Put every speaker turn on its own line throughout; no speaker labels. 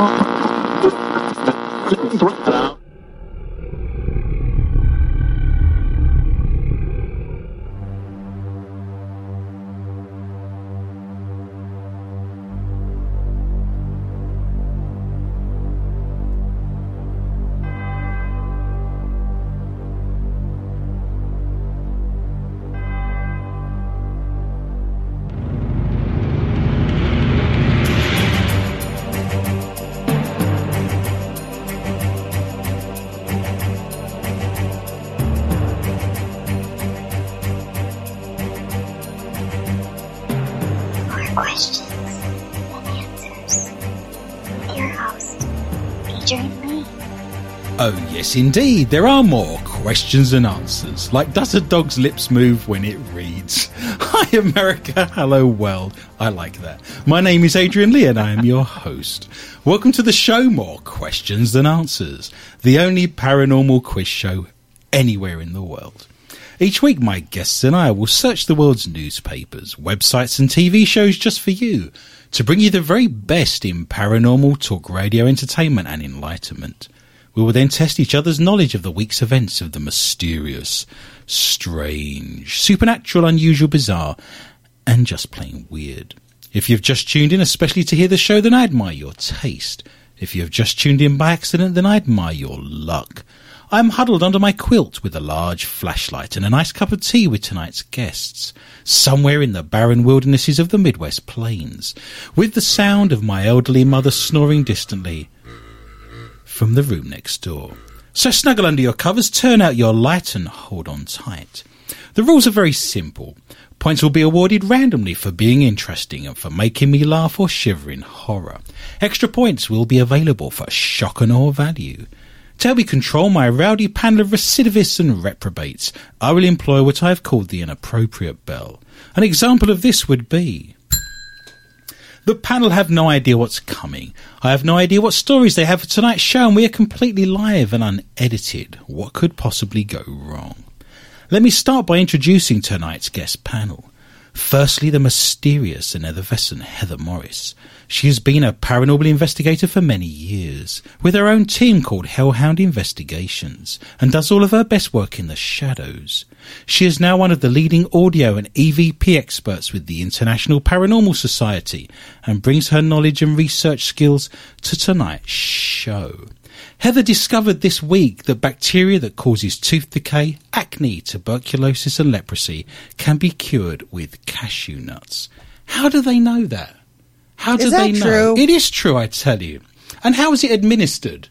More
yes, indeed. There are more questions and answers. Like, does a dog's lips move when it reads? Hi, America. Hello, world. I like that. My name is Adrian Lee, and I am your host. Welcome to the show More Questions Than Answers, the only paranormal quiz show anywhere in the world. Each week, my guests and I will search the world's newspapers, websites, and TV shows just for you to bring you the very best in paranormal talk radio entertainment and enlightenment. We will then test each other's knowledge of the week's events of the mysterious, strange, supernatural, unusual, bizarre, and just plain weird. If you've just tuned in, especially to hear the show, then I admire your taste. If you have just tuned in by accident, then I admire your luck. I'm huddled under my quilt with a large flashlight and a nice cup of tea with tonight's guests, somewhere in the barren wildernesses of the Midwest Plains, with the sound of my elderly mother snoring distantly from the room next door. So snuggle under your covers, turn out your light, and hold on tight. The rules are very simple. Points will be awarded randomly for being interesting and for making me laugh or shiver in horror. Extra points will be available for shock and awe value. To help me control my rowdy panel of recidivists and reprobates, I will employ what I have called the inappropriate bell. An example of this would be the panel have no idea what's coming. I have no idea what stories they have for tonight's show, and we are completely live and unedited. What could possibly go wrong? Let me start by introducing tonight's guest panel. Firstly, the mysterious and effervescent Heather Morris. She has been a paranormal investigator for many years, with her own team called Hellhound Investigations, and does all of her best work in the shadows. She is now one of the leading audio and EVP experts with the International Paranormal Society, and brings her knowledge and research skills to tonight's show. Heather discovered this week that bacteria that causes tooth decay, acne, tuberculosis, and leprosy can be cured with cashew nuts. How do they know that? How do
Is
they know?
true?
It is true, I tell you. And how is it administered?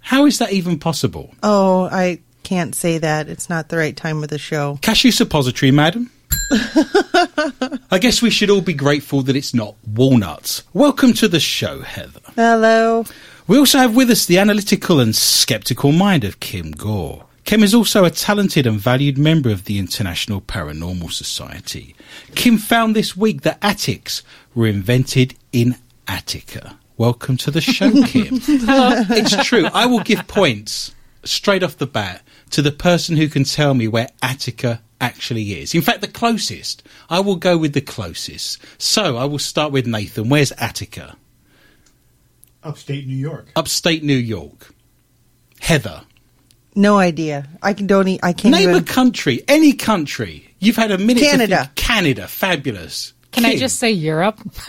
How is that even possible?
Oh, I can't say that. It's not the right time of the show.
Cashew suppository, madam? I guess we should all be grateful that it's not walnuts. Welcome to the show, Heather.
Hello.
We also have with us the analytical and skeptical mind of Kim Gore. Kim is also a talented and valued member of the International Paranormal Society. Kim found this week that attics were invented in Attica. Welcome to the show, Kim. It's true. I will give points straight off the bat to the person who can tell me where Attica actually is. In fact, the closest. I will go with the closest. So I will start with Nathan. Where's Attica?
Upstate New York.
Upstate New York. Heather.
No idea. I can don't. e- I can't
Name a country, any country. You've had a minute. to
Canada.
think. Canada, fabulous.
Can I just say Europe?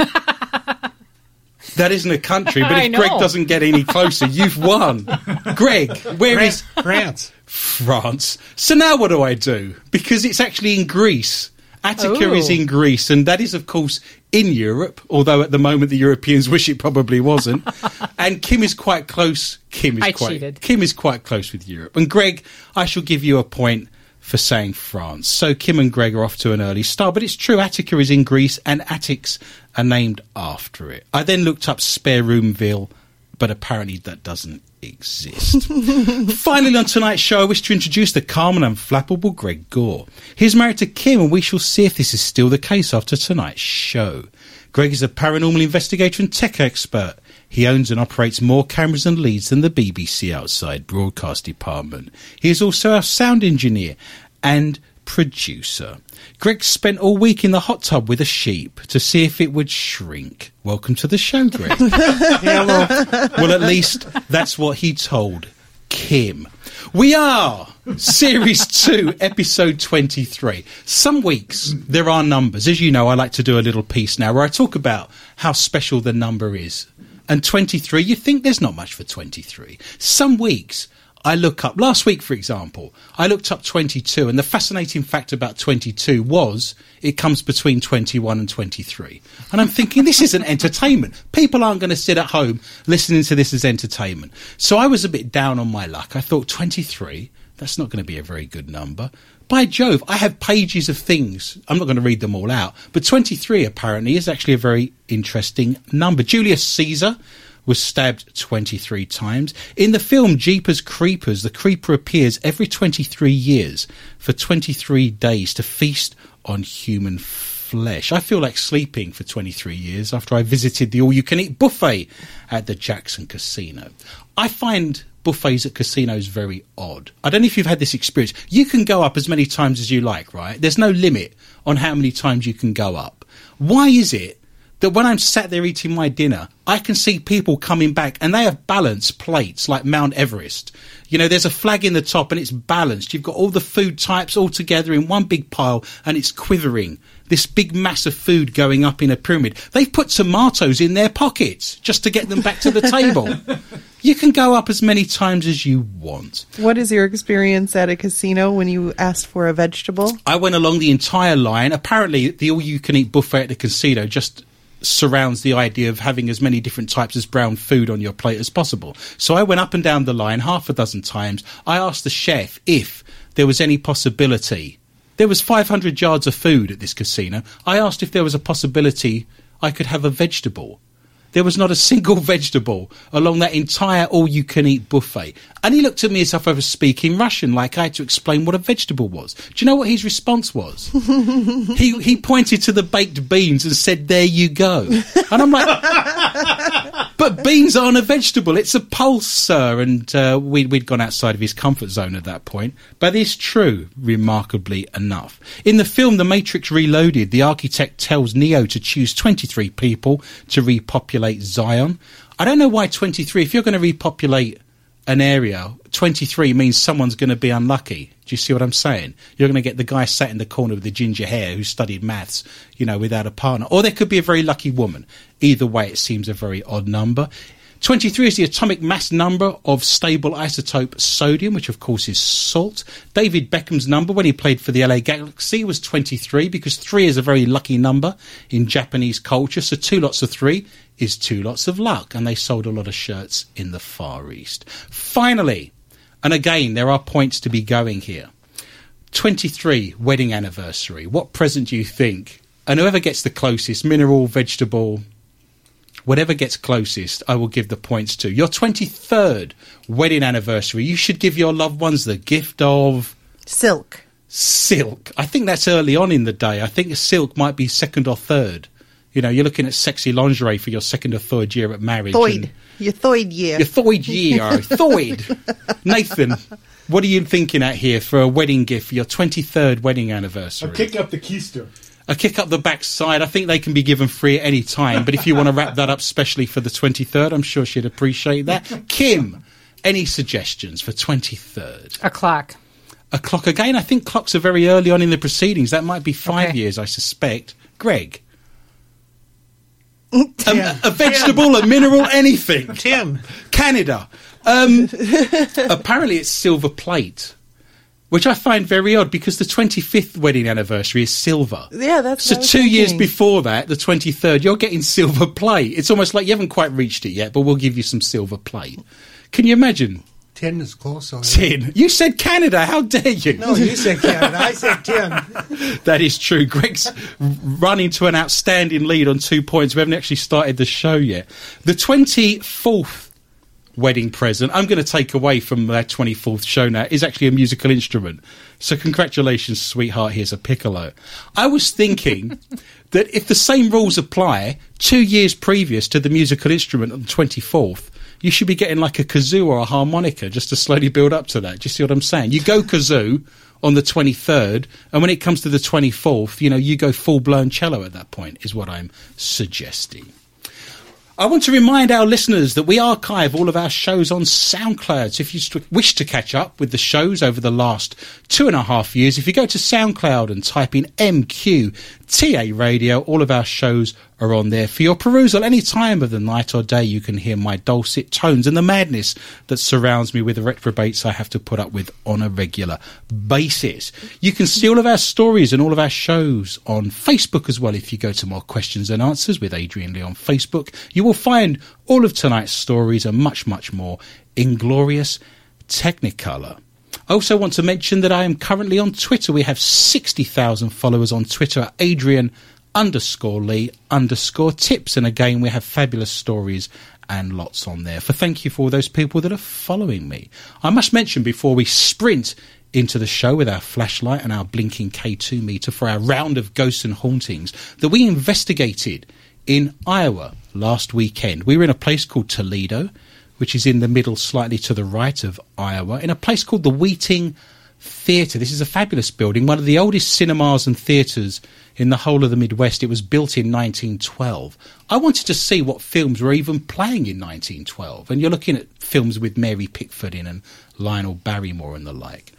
that isn't a country? But if Greg doesn't get any closer, you've won. Greg, where is
France.
France? So now what do I do? Because it's actually in Greece. Attica
Ooh.
is in Greece, and that is, of course, in Europe. Although at the moment the Europeans wish it probably wasn't. and Kim is quite close. Kim is
I
quite.
cheated.
Kim is quite close with Europe. And Greg, I shall give you a point for saying France. So Kim and Greg are off to an early start. But it's true, Attica is in Greece, and attics are named after it. I then looked up Spare Roomville, but apparently that doesn't exist. Finally, on tonight's show, I wish to introduce the calm and unflappable Greg Gore. He's married to Kim, and we shall see if this is still the case after tonight's show. Greg is a paranormal investigator and tech expert. He owns and operates more cameras and leads than the BBC outside broadcast department. He is also our sound engineer and producer. Greg spent all week in the hot tub with a sheep to see if it would shrink. Welcome to the show, Greg. well, at least that's what he told Kim. We are series two, episode 23. Some weeks there are numbers. As you know, I like to do a little piece now where I talk about how special the number is. And 23, you think there's not much for 23. Some weeks I look up, last week, for example, I looked up 22, and the fascinating fact about 22 was it comes between 21 and 23. And I'm thinking, this isn't entertainment. People aren't going to sit at home listening to this as entertainment. So I was a bit down on my luck. I thought 23, that's not going to be a very good number. By Jove, I have pages of things. I'm not going to read them all out, but 23 apparently is actually a very interesting number. Julius Caesar was stabbed 23 times. In the film Jeepers Creepers, the creeper appears every 23 years for 23 days to feast on human flesh. I feel like sleeping for 23 years after I visited the all you can eat buffet at the Jackson Casino. I find buffets at casinos very odd. I don't know if you've had this experience. You can go up as many times as you like, right? There's no limit on how many times you can go up. Why is it that when I'm sat there eating my dinner, I can see people coming back and they have balanced plates like Mount Everest. You know, there's a flag in the top and it's balanced. You've got all the food types all together in one big pile and it's quivering. This big mass of food going up in a pyramid. They've put tomatoes in their pockets just to get them back to the table. You can go up as many times as you want.
What is your experience at a casino when you asked for a vegetable?
I went along the entire line. Apparently, the all you can eat buffet at the casino just surrounds the idea of having as many different types of brown food on your plate as possible. So I went up and down the line half a dozen times. I asked the chef if there was any possibility. There was 500 yards of food at this casino. I asked if there was a possibility I could have a vegetable. There was not a single vegetable along that entire all you can eat buffet. And he looked at me as if I was speaking Russian, like I had to explain what a vegetable was. Do you know what his response was? he, he pointed to the baked beans and said, There you go. And I'm like, But beans aren't a vegetable. It's a pulse, sir. And uh, we, we'd gone outside of his comfort zone at that point. But it's true, remarkably enough. In the film The Matrix Reloaded, the architect tells Neo to choose 23 people to repopulate Zion. I don't know why 23. If you're going to repopulate an area, 23 means someone's going to be unlucky. Do you see what I'm saying? You're going to get the guy sat in the corner with the ginger hair who studied maths, you know, without a partner. Or there could be a very lucky woman. Either way, it seems a very odd number. 23 is the atomic mass number of stable isotope sodium, which of course is salt. David Beckham's number when he played for the LA Galaxy was 23 because 3 is a very lucky number in Japanese culture. So two lots of 3 is two lots of luck. And they sold a lot of shirts in the Far East. Finally, and again, there are points to be going here. 23 wedding anniversary. What present do you think? And whoever gets the closest, mineral, vegetable, whatever gets closest, I will give the points to. Your 23rd wedding anniversary, you should give your loved ones the gift of
Silk.
silk. I think that's early on in the day. I think silk might be second or third. You know, you're looking at sexy lingerie for your second or third year at marriage.
Thoid.
and-
Your Thoid year.
Your Thoid year. Oh, thoid. Nathan, what are you thinking at here for a wedding gift for your 23rd wedding anniversary?
I'll kick up the keister.
A kick up the backside. I think they can be given free at any time. But if you want to wrap that up specially for the 23rd, I'm sure she'd appreciate that. Kim, any suggestions for 23rd?
A clock.
A clock again? I think clocks are very early on in the proceedings. That might be five
Okay.
years, I suspect. Greg? a, a vegetable, a mineral, anything.
Tim.
Canada. Um, apparently, it's silver plate, which I find very odd because the 25th wedding anniversary is silver.
Yeah, that's
So
what I was
two years before that, the 23rd, you're getting silver plate. It's almost like you haven't quite reached it yet, but we'll give you some silver plate. Can you imagine?
Tin is close on it.
Tin. You said Canada. How dare you?
No, you said Canada. I said tin.
That is true. Greg's running to an outstanding lead on two points. We haven't actually started the show yet. The 24th wedding present I'm going to take away from that 24th show now is actually a musical instrument. So congratulations, sweetheart. Here's a piccolo. I was thinking that if the same rules apply two years previous to the musical instrument on the 24th, you should be getting like a kazoo or a harmonica just to slowly build up to that. Do you see what I'm saying? You go kazoo on the 23rd. And when it comes to the 24th, you know, you go full blown cello at that point, is what I'm suggesting. I want to remind our listeners that we archive all of our shows on SoundCloud. So if you wish to catch up with the shows over the last two and a half years, if you go to SoundCloud and type in MQTA Radio, all of our shows are on there for your perusal any time of the night or day. You can hear my dulcet tones and the madness that surrounds me with the reprobates I have to put up with on a regular basis. You can see all of our stories and all of our shows on Facebook as well. If you go to more questions and answers with Adrian Lee on Facebook, you will find all of tonight's stories and much, much more in glorious Technicolor. I also want to mention that I am currently on Twitter. We have 60,000 followers on Twitter at Adrian underscore Lee underscore tips. And again, we have fabulous stories and lots on there. For thank you for all those people that are following me. I must mention before we sprint into the show with our flashlight and our blinking K2 meter for our round of ghosts and hauntings that we investigated in Iowa last weekend. We were in a place called Toledo, which is in the middle, slightly to the right of Iowa, in a place called the Wieting Theatre. This is a fabulous building, one of the oldest cinemas and theatres in the whole of the Midwest. It was built in 1912. I wanted to see what films were even playing in 1912, and you're looking at films with Mary Pickford in and Lionel Barrymore and the like.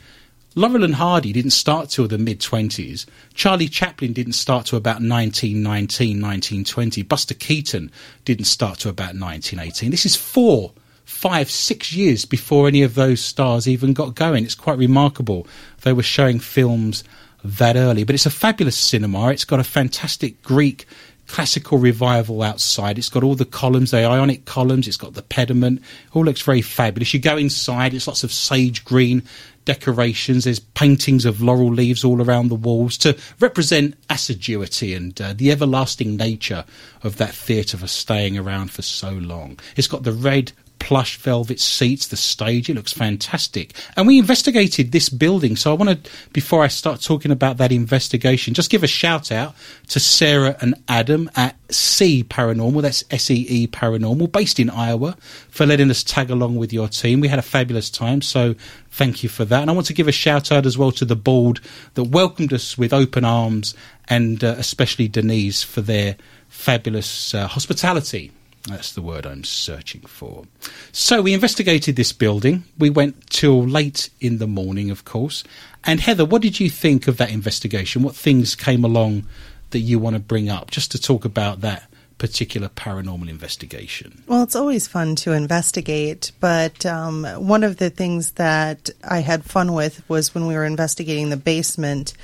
Laurel and Hardy didn't start till the mid 20s. Charlie Chaplin didn't start to about 1919, 1920. Buster Keaton didn't start to about 1918. This is four, five, six years before any of those stars even got going. It's quite remarkable. They were showing films that early. But it's a fabulous cinema. It's got a fantastic Greek classical revival outside. It's got all the columns, the ionic columns. It's got the pediment. It all looks very fabulous. You go inside. It's lots of sage green decorations. There's paintings of laurel leaves all around the walls to represent assiduity and uh, the everlasting nature of that theatre for staying around for so long. It's got the red plush velvet seats, the stage. It looks fantastic. And we investigated this building. So I want to, before I start talking about that investigation, just give a shout out to Sarah and Adam at C Paranormal. That's S E E Paranormal, based in Iowa, for letting us tag along with your team. We had a fabulous time. So thank you for that. And I want to give a shout out as well to the board that welcomed us with open arms and uh, especially Denise for their fabulous uh, hospitality that's the word I'm searching for. So we investigated this building. We went till late in the morning, of course. And Heather, what did you think of that investigation? What things came along that you want to bring up just to talk about that particular paranormal investigation?
Well, it's always fun to investigate, but um, one of the things that I had fun with was when we were investigating the basement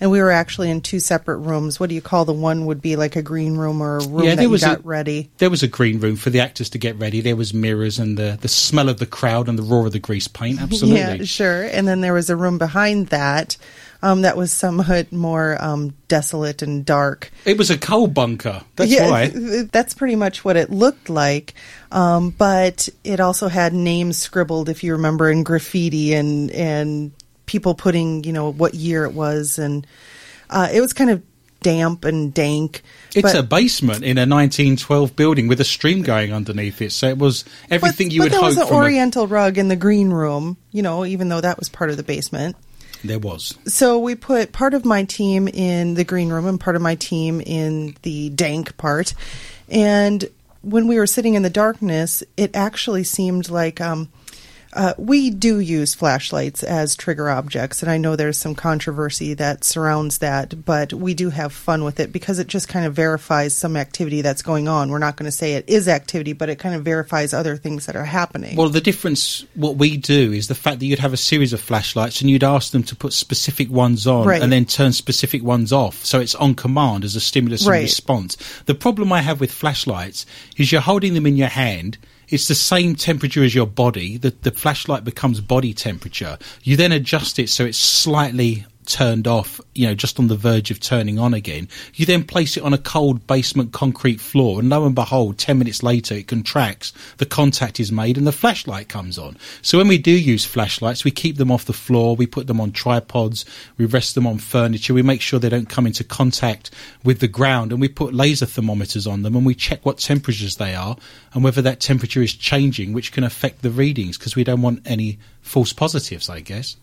and we were actually in two separate rooms. What do you call the one would be like a green room or a room
Yeah,
that
was
got
a-
ready?
There was a green room for the actors to get ready. There was mirrors and the, the smell of the crowd and the roar of the grease paint. Absolutely.
Yeah, sure. And then there was a room behind that um, that was somewhat more um, desolate and dark.
It was a coal bunker. That's
yeah,
why.
That's pretty much what it looked like. Um, but it also had names scribbled, if you remember, in graffiti and and people putting, you know, what year it was, and uh, it was kind of damp and dank.
It's
but,
a basement in a 1912 building with a stream going underneath it. So it was everything
but,
you
but
would
there
hope
was an
from a-
oriental rug in the green room, you know, even though that was part of the basement.
There was.
So we put part of my team in the green room and part of my team in the dank part. And when we were sitting in the darkness, it actually seemed like um, uh, we do use flashlights as trigger objects, and I know there's some controversy that surrounds that, but we do have fun with it because it just kind of verifies some activity that's going on. We're not going to say it is activity, but it kind of verifies other things that are happening.
Well, the difference, what we do, is the fact that you'd have a series of flashlights and you'd ask them to put specific ones on
Right.
and then turn specific ones off. So it's on command as a stimulus and response. The problem I have with flashlights is you're holding them in your hand. It's the same temperature as your body. The, the flashlight becomes body temperature. You then adjust it so it's slightly turned off, you know, just on the verge of turning on again. You then place it on a cold basement concrete floor, and lo and behold, 10 minutes later, it contracts, the contact is made, and the flashlight comes on. So when we do use flashlights, we keep them off the floor, we put them on tripods, we rest them on furniture, we make sure they don't come into contact with the ground, and we put laser thermometers on them, and we check what temperatures they are, and whether that temperature is changing, which can affect the readings, because we don't want any false positives, I guess.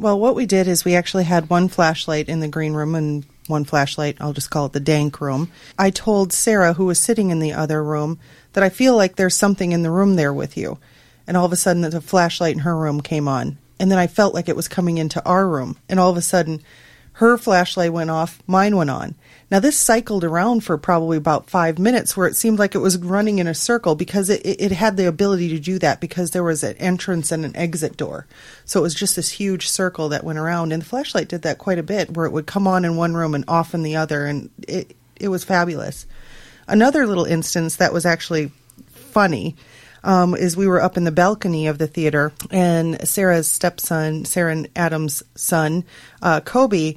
Well, what we did is we actually had one flashlight in the green room and one flashlight, I'll just call it the dank room. I told Sarah, who was sitting in the other room, that I feel like there's something in the room there with you. And all of a sudden, the flashlight in her room came on. And then I felt like it was coming into our room. And all of a sudden, her flashlight went off, mine went on. Now, this cycled around for probably about five minutes where it seemed like it was running in a circle because it, it had the ability to do that because there was an entrance and an exit door. So it was just this huge circle that went around. And the flashlight did that quite a bit where it would come on in one room and off in the other. And it, it was fabulous. Another little instance that was actually funny um, is we were up in the balcony of the theater, and Sarah's stepson, Sarah and Adam's son, uh, Kobe,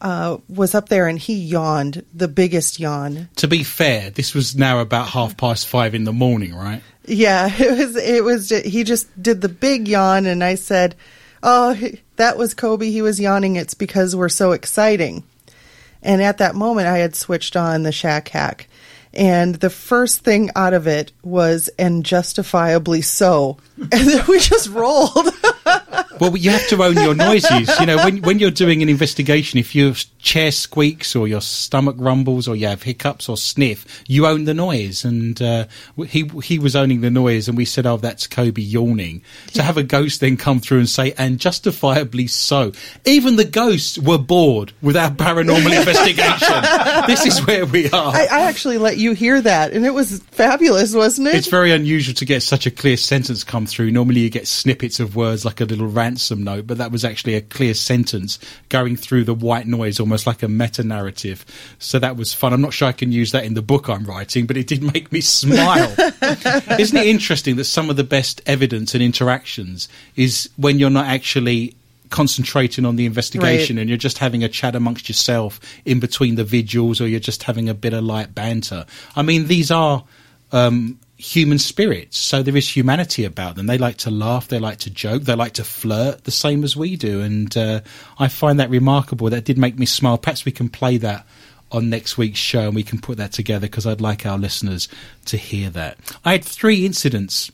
uh, was up there and he yawned the biggest yawn.
To be fair, this was now about half past five in the morning, right?
Yeah, it was. It was. He just did the big yawn, and I said, "Oh, that was Kobe. He was yawning. It's because we're so exciting." And at that moment, I had switched on the Shack Hack, and the first thing out of it was "and justifiably so," and then we just rolled.
Well, you have to own your noises. You know, when when you're doing an investigation, if your chair squeaks or your stomach rumbles or you have hiccups or sniff, you own the noise. And uh, he he was owning the noise, and we said, "Oh, that's Kobe yawning." To have a ghost then come through and say, "And justifiably so," even the ghosts were bored with our paranormal investigation. This is where we are.
I, I actually let you hear that, and it was fabulous, wasn't it?
It's very unusual to get such a clear sentence come through. Normally, you get snippets of words like a little ransom note, but that was actually a clear sentence going through the white noise, almost like a meta narrative. So that was fun. I'm not sure I can use that in the book I'm writing, but it did make me smile. Isn't it interesting that some of the best evidence and interactions is when you're not actually concentrating on the investigation
Right.
and you're just having a chat amongst yourself in between the vigils or you're just having a bit of light banter. I mean, these are um, human spirits, so there is humanity about them. They like to laugh, they like to joke, they like to flirt the same as we do. And uh, I find that remarkable. That did make me smile. Perhaps we can play that on next week's show and we can put that together because I'd like our listeners to hear that. I had three incidents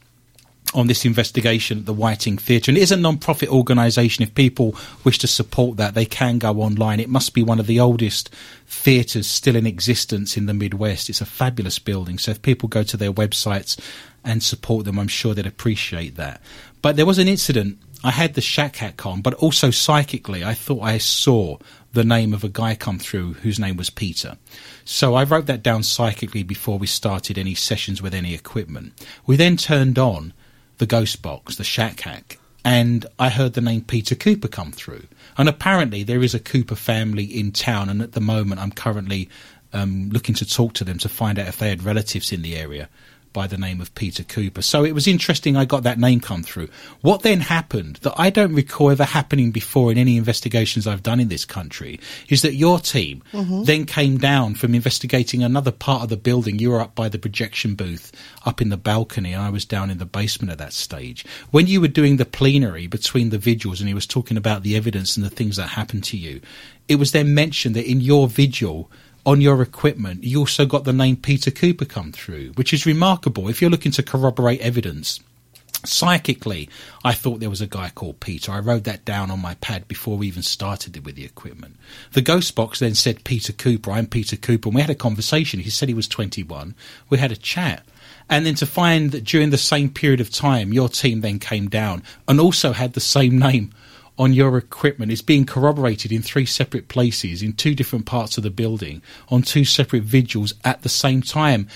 on this investigation at the Wieting Theatre. And it is a non-profit organisation. If people wish to support that, they can go online. It must be one of the oldest theatres still in existence in the Midwest. It's a fabulous building. So if people go to their websites and support them, I'm sure they'd appreciate that. But there was an incident. I had the shack hack on, but also psychically, I thought I saw the name of a guy come through whose name was Peter. So I wrote that down psychically before we started any sessions with any equipment. We then turned on the ghost box, the shack hack, and I heard the name Peter Cooper come through. And apparently there is a Cooper family in town, and at the moment I'm currently um, looking to talk to them to find out if they had relatives in the area by the name of Peter Cooper. So it was interesting I got that name come through. What then happened that I don't recall ever happening before in any investigations I've done in this country is that your team mm-hmm. then came down from investigating another part of the building. You were up by the projection booth up in the balcony and I was down in the basement at that stage. When you were doing the plenary between the vigils and he was talking about the evidence and the things that happened to you, it was then mentioned that in your vigil on your equipment, you also got the name Peter Cooper come through, which is remarkable. If you're looking to corroborate evidence, psychically, I thought there was a guy called Peter. I wrote that down on my pad before we even started with the equipment. The ghost box then said Peter Cooper. I'm Peter Cooper. And we had a conversation. He said he was 21. We had a chat. And then to find that during the same period of time, your team then came down and also had the same name on your equipment is being corroborated in three separate places in two different parts of the building on two separate vigils at the same time.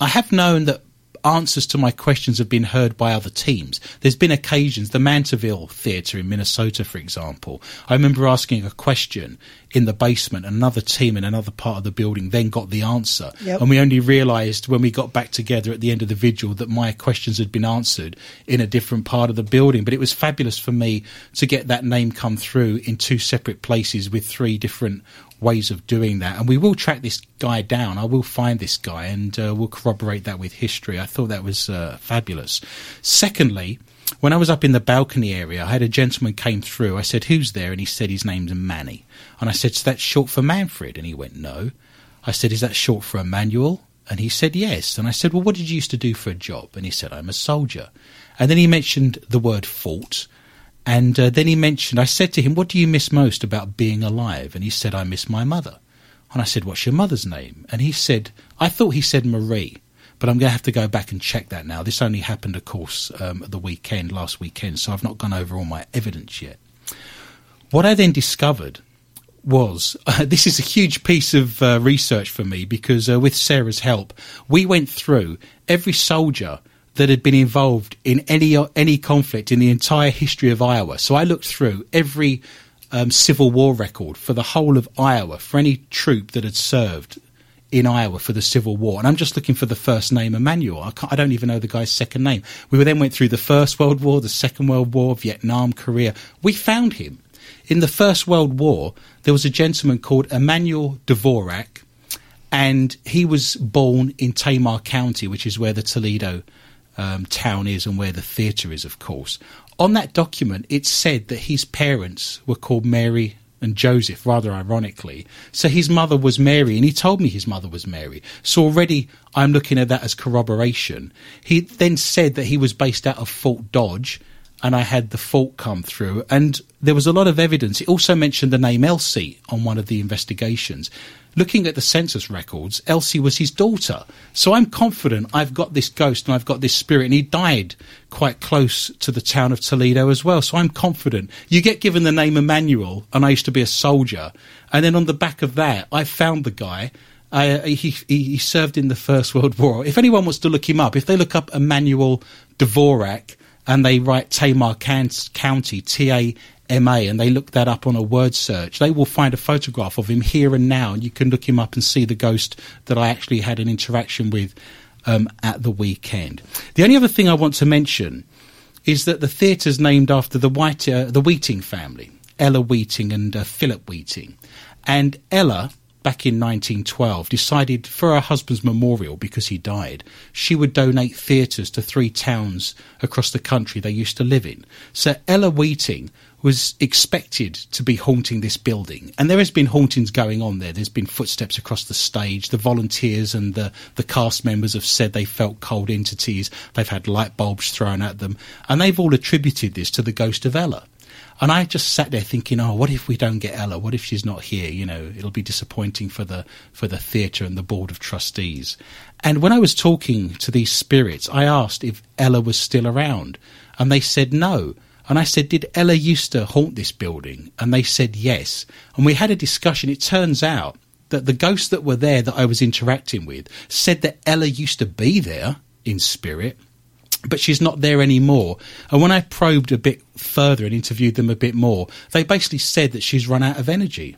I have known that answers to my questions have been heard by other teams. There's been occasions, the Mantorville Theatre in Minnesota, for example. I remember asking a question in the basement, another team in another part of the building then got the answer.
Yep.
And we only realised when we got back together at the end of the vigil that my questions had been answered in a different part of the building. But it was fabulous for me to get that name come through in two separate places with three different ways of doing that. And we will track this guy down. I will find this guy and uh, we'll corroborate that with history. I thought that was uh, fabulous. Secondly, when I was up in the balcony area, I had a gentleman came through. I said, "Who's there?" And he said his name's Manny. And I said, "So that's short for Manfred?" And he went, "No." I said, "Is that short for Emmanuel?" And he said, "Yes." And I said, "Well, what did you used to do for a job?" And he said, "I'm a soldier." And then he mentioned the word fort. And uh, then he mentioned, I said to him, What do you miss most about being alive? And he said, I miss my mother. And I said, What's your mother's name? And he said, I thought he said Marie, but I'm going to have to go back and check that now. This only happened, of course, um, at the weekend, last weekend, so I've not gone over all my evidence yet. What I then discovered was uh, this is a huge piece of uh, research for me because uh, with Sarah's help, we went through every soldier that had been involved in any any conflict in the entire history of Iowa. So I looked through every um, Civil War record for the whole of Iowa for any troop that had served in Iowa for the Civil War, and I'm just looking for the first name Emmanuel. I, I, don't even know the guy's second name. We then went through the First World War, the Second World War, Vietnam, Korea. We found him in the First World War. There was a gentleman called Emmanuel Dvorak, and he was born in Tama County, which is where the Toledo um, town is and where the theatre is, of course. On that document, it said that his parents were called Mary and Joseph, rather ironically. So his mother was Mary, and he told me his mother was Mary. So already I'm looking at that as corroboration. He then said that he was based out of Fort Dodge, and I had the fault come through, and there was a lot of evidence. It also mentioned the name Elsie on one of the investigations. Looking at the census records, Elsie was his daughter. So I'm confident I've got this ghost and I've got this spirit, and he died quite close to the town of Toledo as well. So I'm confident. You get given the name Emmanuel, and I used to be a soldier, and then on the back of that, I found the guy. Uh, he, he served in the First World War. If anyone wants to look him up, if they look up Emmanuel Dvorak, and they write Tama County, T A M A, and they look that up on a word search, they will find a photograph of him here and now, and you can look him up and see the ghost that I actually had an interaction with um, at the weekend. The only other thing I want to mention is that the theatre's named after the White, uh, the Wieting family, Ella Wieting and uh, Philip Wieting, and Ella back in 1912, decided for her husband's memorial, because he died, she would donate theatres to three towns across the country they used to live in. So Ella Wieting was expected to be haunting this building. And there has been hauntings going on there. There's been footsteps across the stage. The volunteers and the, the cast members have said they felt cold entities. They've had light bulbs thrown at them. And they've all attributed this to the ghost of Ella. And I just sat there thinking, oh, what if we don't get Ella? What if she's not here? You know, it'll be disappointing for the for the theatre and the board of trustees. And when I was talking to these spirits, I asked if Ella was still around, and they said no. And I said, Did Ella used to haunt this building? And they said yes. And we had a discussion. It turns out that the ghosts that were there that I was interacting with said that Ella used to be there in spirit but she's not there anymore. And when I probed a bit further and interviewed them a bit more, they basically said that she's run out of energy.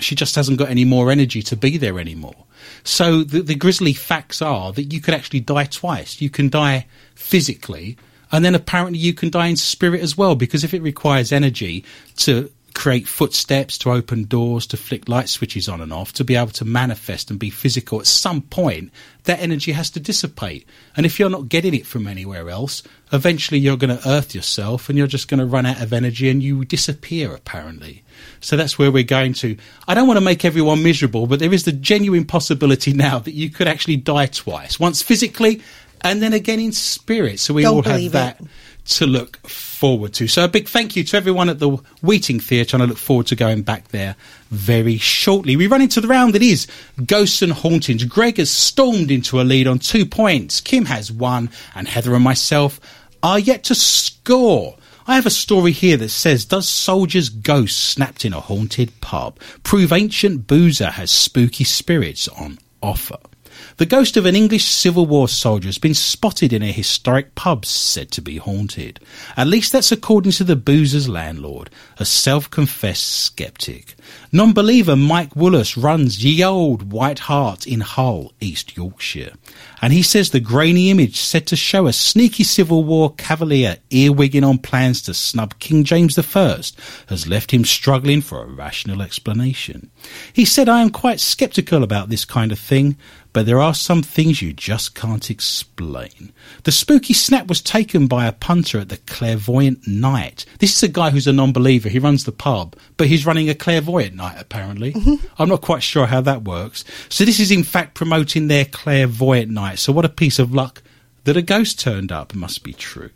She just hasn't got any more energy to be there anymore. So the, the grisly facts are that you could actually die twice. You can die physically, and then apparently you can die in spirit as well, because if it requires energy to create footsteps, to open doors, to flick light switches on and off, to be able to manifest and be physical, at some point, that energy has to dissipate. And if you're not getting it from anywhere else, eventually you're going to earth yourself and you're just going to run out of energy and you disappear, apparently. So that's where we're going to. I don't want to make everyone miserable, but there is the genuine possibility now that you could actually die twice once physically and then again in spirit. So we
Don't
all have that
it.
To look forward to. So a big thank you to everyone at the Wieting Theatre, and I look forward to going back there very shortly. We run into the round that is Ghosts and Hauntings. Greg has stormed into a lead on two points. Kim has one, and Heather and myself are yet to score. I have a story here that says, Does soldier's ghost snapped in a haunted pub prove ancient boozer has spooky spirits on offer? The ghost of an English Civil War soldier has been spotted in a historic pub said to be haunted. At least that's according to the boozer's landlord, a self-confessed skeptic. Non-believer Mike Woollis runs Ye Old White Hart in Hull, East Yorkshire. And he says the grainy image said to show a sneaky Civil War cavalier earwigging on plans to snub King James I has left him struggling for a rational explanation. He said, I am quite sceptical about this kind of thing, but there are some things you just can't explain. The spooky snap was taken by a punter at the Clairvoyant Night. This is a guy who's a non-believer. He runs the pub, but he's running a clairvoyant night apparently. Mm-hmm. I'm not quite sure how that works. So this is in fact promoting their clairvoyant night. So what a piece of luck that a ghost turned up. Must be true.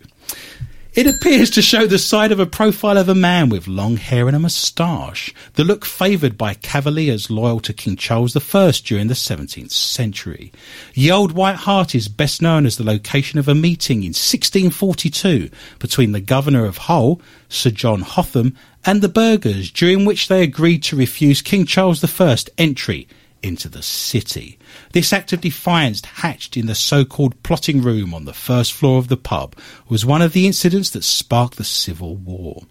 It appears to show the side of a profile of a man with long hair and a moustache, the look favoured by cavaliers loyal to King Charles I during the 17th century. Ye Old White Hart is best known as the location of a meeting in 1642 between the governor of Hull, Sir John Hotham, and the burghers, during which they agreed to refuse King Charles I entry into the city. This act of defiance hatched in the so-called plotting room on the first floor of the pub was one of the incidents that sparked the Civil War.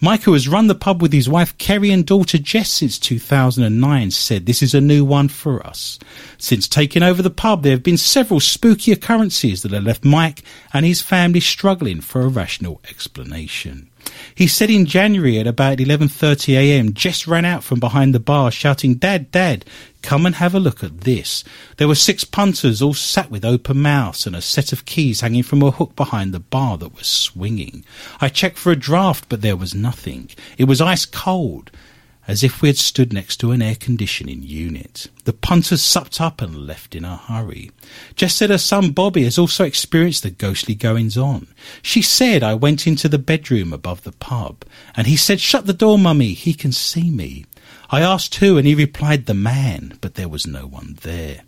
Mike, who has run the pub with his wife Kerry and daughter Jess since 2009, said this is a new one for us. Since taking over the pub, there have been several spooky occurrences that have left Mike and his family struggling for a rational explanation. He said in January at about 11.30am, Jess ran out from behind the bar shouting, Dad, Dad, come and have a look at this. There were six punters all sat with open mouths and a set of keys hanging from a hook behind the bar that was swinging. I checked for a draft, but there was nothing. It was ice cold as if we had stood next to an air conditioning unit. The punters supped up and left in a hurry. Jess said her son Bobby has also experienced the ghostly goings on. She said I went into the bedroom above the pub, and he said, Shut the door, mummy, he can see me. I asked who, and he replied the man, but there was no one there.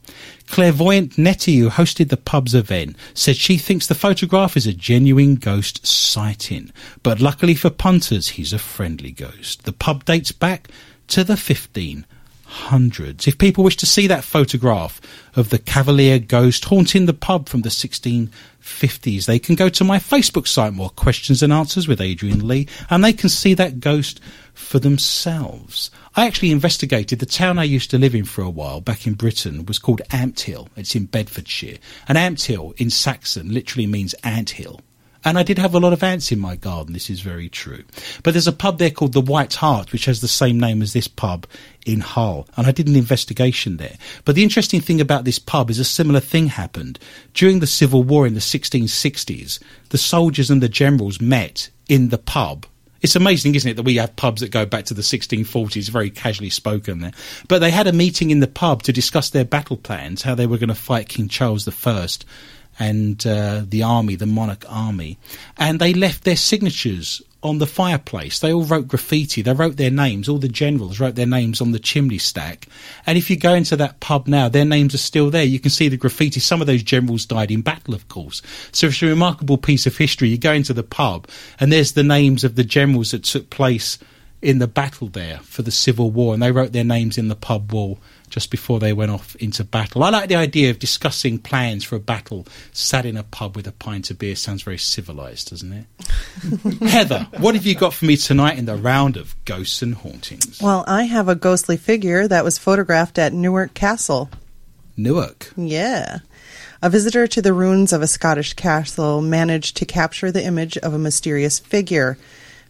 Clairvoyant Nettie, who hosted the pub's event, said she thinks the photograph is a genuine ghost sighting, but luckily for punters, he's a friendly ghost. The pub dates back to the 1500s. If people wish to see that photograph of the Cavalier ghost haunting the pub from the 1650s, they can go to my Facebook site, More Questions and Answers with Adrian Lee, and they can see that ghost for themselves. I actually investigated the town I used to live in for a while back in Britain was called Ampthill. It's in Bedfordshire. And Ampthill in Saxon literally means ant hill. And I did have a lot of ants in my garden. This is very true. But there's a pub there called the White Hart, which has the same name as this pub in Hull. And I did an investigation there. But the interesting thing about this pub is a similar thing happened. During the Civil War in the 1660s, the soldiers and the generals met in the pub it's amazing, isn't it, that we have pubs that go back to the 1640s, very casually spoken there. But they had a meeting in the pub to discuss their battle plans, how they were going to fight King Charles I and uh, the army, the monarch army. And they left their signatures on the fireplace. They all wrote graffiti. They wrote their names. All the generals wrote their names on the chimney stack. And if you go into that pub now, their names are still there. You can see the graffiti. Some of those generals died in battle, of course. So it's a remarkable piece of history. You go into the pub and there's the names of the generals that took place in the battle there for the Civil War. And they wrote their names in the pub wall just before they went off into battle. I like the idea of discussing plans for a battle sat in a pub with a pint of beer. Sounds very civilised, doesn't it? Heather, what have you got for me tonight in the round of ghosts and hauntings?
Well, I have a ghostly figure that was photographed at Newark Castle.
Newark.
Yeah. A visitor to the ruins of a Scottish castle managed to capture the image of a mysterious figure.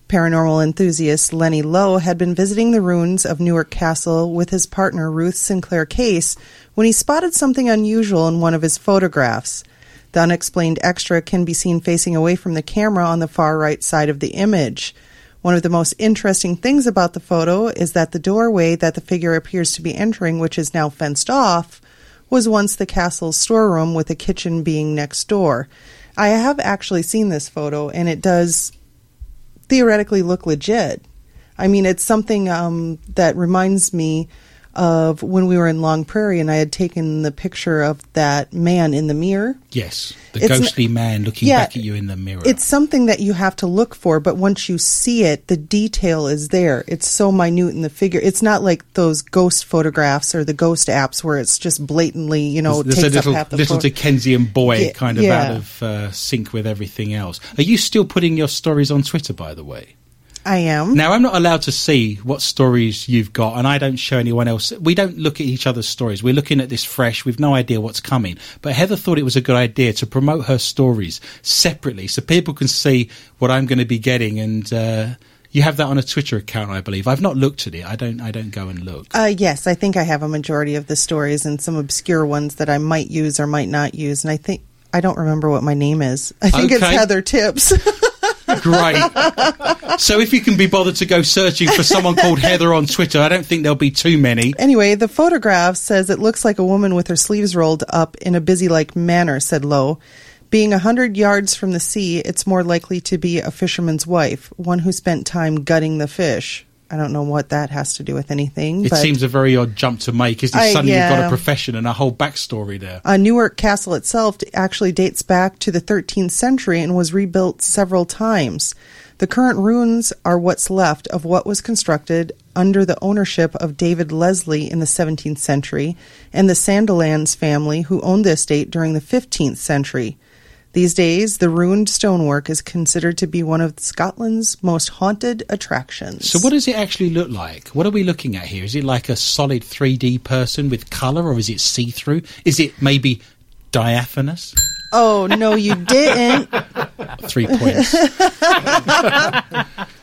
Paranormal enthusiast Lenny Lowe had been visiting the ruins of Newark Castle with his partner Ruth Sinclair Case when he spotted something unusual in one of his photographs. The unexplained extra can be seen facing away from the camera on the far right side of the image. One of the most interesting things about the photo is that the doorway that the figure appears to be entering, which is now fenced off, was once the castle's storeroom with a kitchen being next door. I have actually seen this photo, and it does theoretically look legit. I mean, it's something um, that reminds me of when we were in Long Prairie and I had taken the picture of that man in the mirror.
Yes, the
It's n-
ghostly man looking
Yeah,
back at you in the mirror.
It's something that you have to look for, but once you see it, the detail is there. It's so minute in the figure. It's not like those ghost photographs or the ghost apps where it's just blatantly, you know,
There's a
takes
little,
up half the
little
photo.
Dickensian boy
Yeah,
kind of
yeah.
out of uh, sync with everything else. Are you still putting your stories on Twitter, by the way?
I am.
Now, I'm not allowed to see what stories you've got, and I don't show anyone else. We don't look at each other's stories. We're looking at this fresh. We've no idea what's coming. But Heather thought it was a good idea to promote her stories separately so people can see what I'm going to be getting. And uh, you have that on a Twitter account, I believe. I've not looked at it. I don't. I don't go and look.
Uh, yes, I think I have a majority of the stories and some obscure ones that I might use or might not use. And I think I don't remember what my name is. I think it's Heather Tips.
Great. so if you can be bothered to go searching for someone called Heather on Twitter, I don't think there'll be too many.
anyway, the photograph says it looks like a woman with her sleeves rolled up in a busy like manner, said Lowe. Being a hundred yards from the sea, it's more likely to be a fisherman's wife, one who spent time gutting the fish. I don't know what that has to do with anything.
It seems a very odd jump to make, isn't it?
I-
Suddenly you've got a profession and a whole backstory there.
Uh, Newark Castle itself actually dates back to the 13th century and was rebuilt several times. The current ruins are what's left of what was constructed under the ownership of David Leslie in the 17th century and the Sandilands family who owned the estate during the 15th century. These days, the ruined stonework is considered to be one of Scotland's most haunted attractions.
So, what does it actually look like? What are we looking at here? Is it like a solid 3D person with colour, or is it see through? Is it maybe diaphanous?
Oh, no, you didn't.
Three points.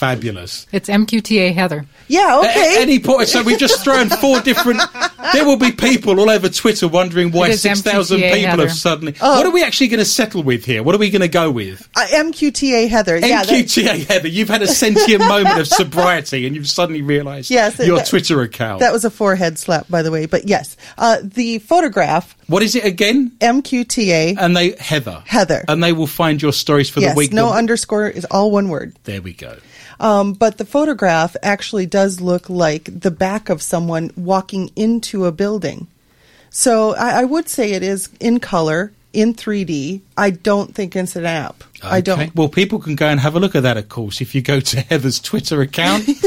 Fabulous.
It's MQTA Heather.
Yeah,
A-
okay.
a- any point. So we've just thrown four different. There will be people all over Twitter wondering why
It is
six thousand people
Heather.
have suddenly. What are we actually going to settle with here? What are we going to go with?
Uh, MQTA Heather. Yeah, that-
MQTA Heather, you've had a sentient moment of sobriety, and you've suddenly realised
Yes,
your
that-
Twitter account.
That was a forehead slap, by the way. But yes, uh, the photograph
what is it again?
MQTA.
And they Heather.
Heather.
And they will find your stories for
yes,
the week.
no
that-
underscore is all one word.
there we go.
Um, but the photograph actually does look like the back of someone walking into a building. So I, I would say it is in color, in 3D. I don't think it's an app. I don't.
Well, people can go and have a look at that, of course, if you go to Heather's Twitter account.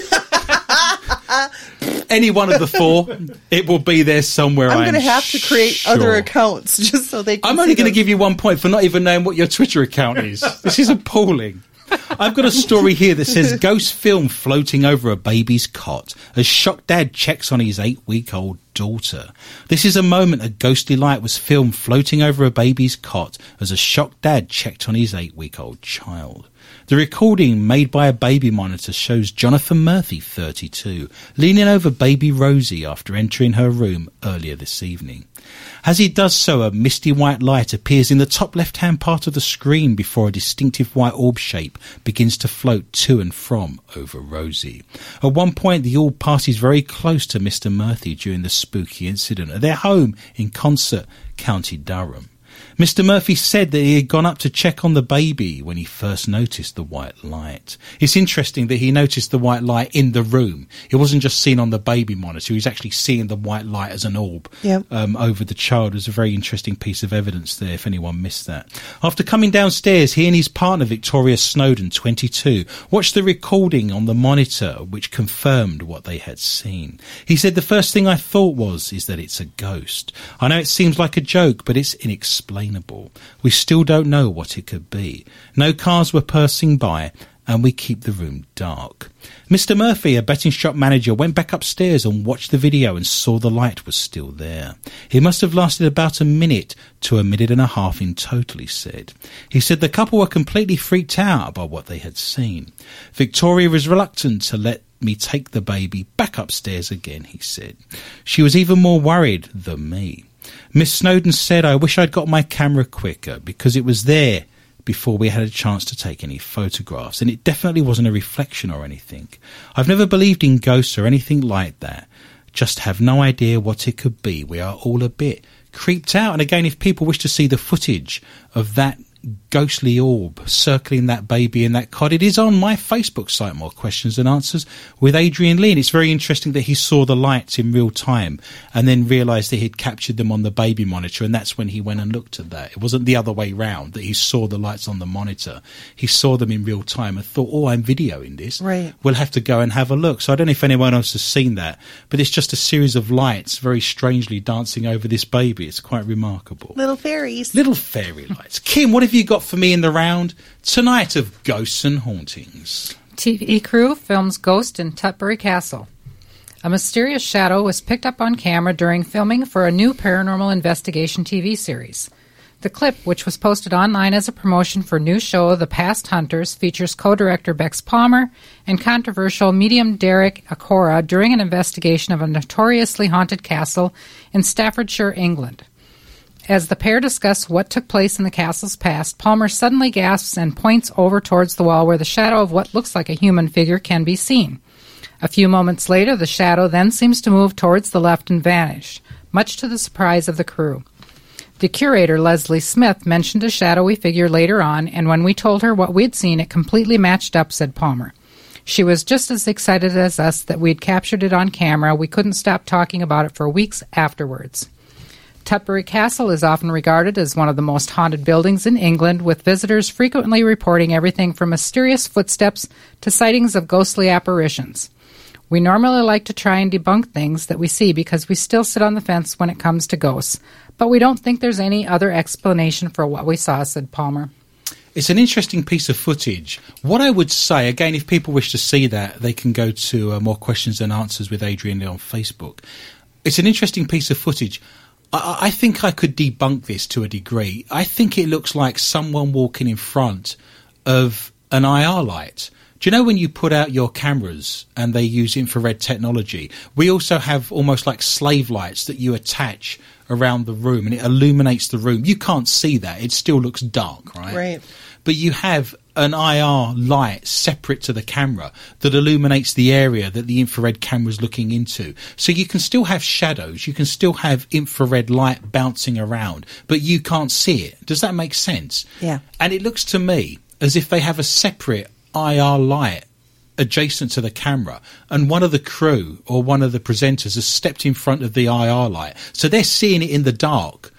Any one of the four, it will be there somewhere.
I'm going to have to create
sure.
other accounts just so they can.
I'm only going to give you one point for not even knowing what your Twitter account is. This is appalling. I've got a story here that says ghost film floating over a baby's cot as shocked dad checks on his eight week old daughter. This is a moment a ghostly light was filmed floating over a baby's cot as a shocked dad checked on his eight week old child. The recording made by a baby monitor shows Jonathan Murphy, 32, leaning over baby Rosie after entering her room earlier this evening. As he does so, a misty white light appears in the top left hand part of the screen before a distinctive white orb shape begins to float to and from over Rosie. At one point, the orb passes very close to Mr. Murphy during the spooky incident at their home in Consett, County Durham. Mr. Murphy said that he had gone up to check on the baby when he first noticed the white light. It's interesting that he noticed the white light in the room. It wasn't just seen on the baby monitor. He was actually seeing the white light as an orb
Yep.
um, over the child. It was a very interesting piece of evidence there, if anyone missed that. After coming downstairs, he and his partner, Victoria Snowden, 22, watched the recording on the monitor, which confirmed what they had seen. He said, The first thing I thought was, is that it's a ghost. I know it seems like a joke, but it's inexplainable. We still don't know what it could be. No cars were passing by, and we keep the room dark. Mr. Murphy, a betting shop manager, went back upstairs and watched the video and saw the light was still there. It must have lasted about a minute to a minute and a half in total, he said. He said the couple were completely freaked out by what they had seen. Victoria was reluctant to let me take the baby back upstairs again, he said. She was even more worried than me. Miss Snowden said, I wish I'd got my camera quicker because it was there before we had a chance to take any photographs, and it definitely wasn't a reflection or anything. I've never believed in ghosts or anything like that. Just have no idea what it could be. We are all a bit creeped out. And again, if people wish to see the footage of that ghostly orb circling that baby in that cot, it is on my Facebook site, More Questions and Answers, with Adrian Lee. And it's very interesting that he saw the lights in real time and then realised that he'd captured them on the baby monitor. And that's when he went and looked at that. It wasn't the other way round that he saw the lights on the monitor. He saw them in real time and thought, oh, I'm videoing this.
Right.
We'll have to go and have a look. So I don't know if anyone else has seen that, but it's just a series of lights very strangely dancing over this baby. It's quite remarkable.
Little fairies.
Little fairy lights. Kim, what have you got for me in the round tonight of ghosts and hauntings?
TV crew films Ghost in Tutbury Castle. A mysterious shadow was picked up on camera during filming for a new paranormal investigation TV series. The clip, which was posted online as a promotion for new show The Past Hunters, features co-director Bex Palmer and controversial medium Derek Acorah during an investigation of a notoriously haunted castle in Staffordshire, England. As the pair discuss what took place in the castle's past, Palmer suddenly gasps and points over towards the wall where the shadow of what looks like a human figure can be seen. A few moments later, the shadow then seems to move towards the left and vanish, much to the surprise of the crew. The curator, Leslie Smith, mentioned a shadowy figure later on, and when we told her what we'd seen, it completely matched up, said Palmer. She was just as excited as us that we'd captured it on camera. We couldn't stop talking about it for weeks afterwards. Tutbury Castle is often regarded as one of the most haunted buildings in England, with visitors frequently reporting everything from mysterious footsteps to sightings of ghostly apparitions. We normally like to try and debunk things that we see because we still sit on the fence when it comes to ghosts, but we don't think there's any other explanation for what we saw, said Palmer.
It's an interesting piece of footage. What I would say, again, if people wish to see that, they can go to uh, More Questions and Answers with Adrian on Facebook. It's an interesting piece of footage. I, I think I could debunk this to a degree. I think it looks like someone walking in front of an IR light. Do you know when you put out your cameras and they use infrared technology? We also have almost like slave lights that you attach around the room and it illuminates the room. You can't see that. It still looks dark, right?
Right.
But you have an IR light separate to the camera that illuminates the area that the infrared camera is looking into. So you can still have shadows, you can still have infrared light bouncing around, but you can't see it. Does that make sense?
Yeah.
And it looks to me as if they have a separate IR light adjacent to the camera and one of the crew or one of the presenters has stepped in front of the IR light. So they're seeing it in the dark.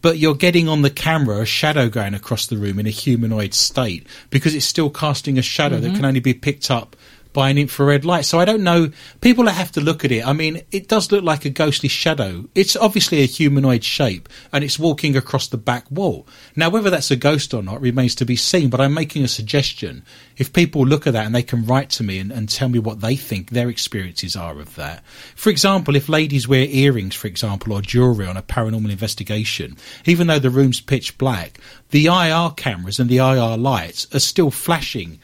But you're getting on the camera a shadow going across the room in a humanoid state because it's still casting a shadow that mm-hmm. can only be picked up by an infrared light. So I don't know. People have to look at it. I mean, it does look like a ghostly shadow. It's obviously a humanoid shape and it's walking across the back wall. Now, whether that's a ghost or not remains to be seen, but I'm making a suggestion. If people look at that and they can write to me and, and tell me what they think their experiences are of that. For example, if ladies wear earrings, for example, or jewellery on a paranormal investigation, even though the room's pitch black, the IR cameras and the IR lights are still flashing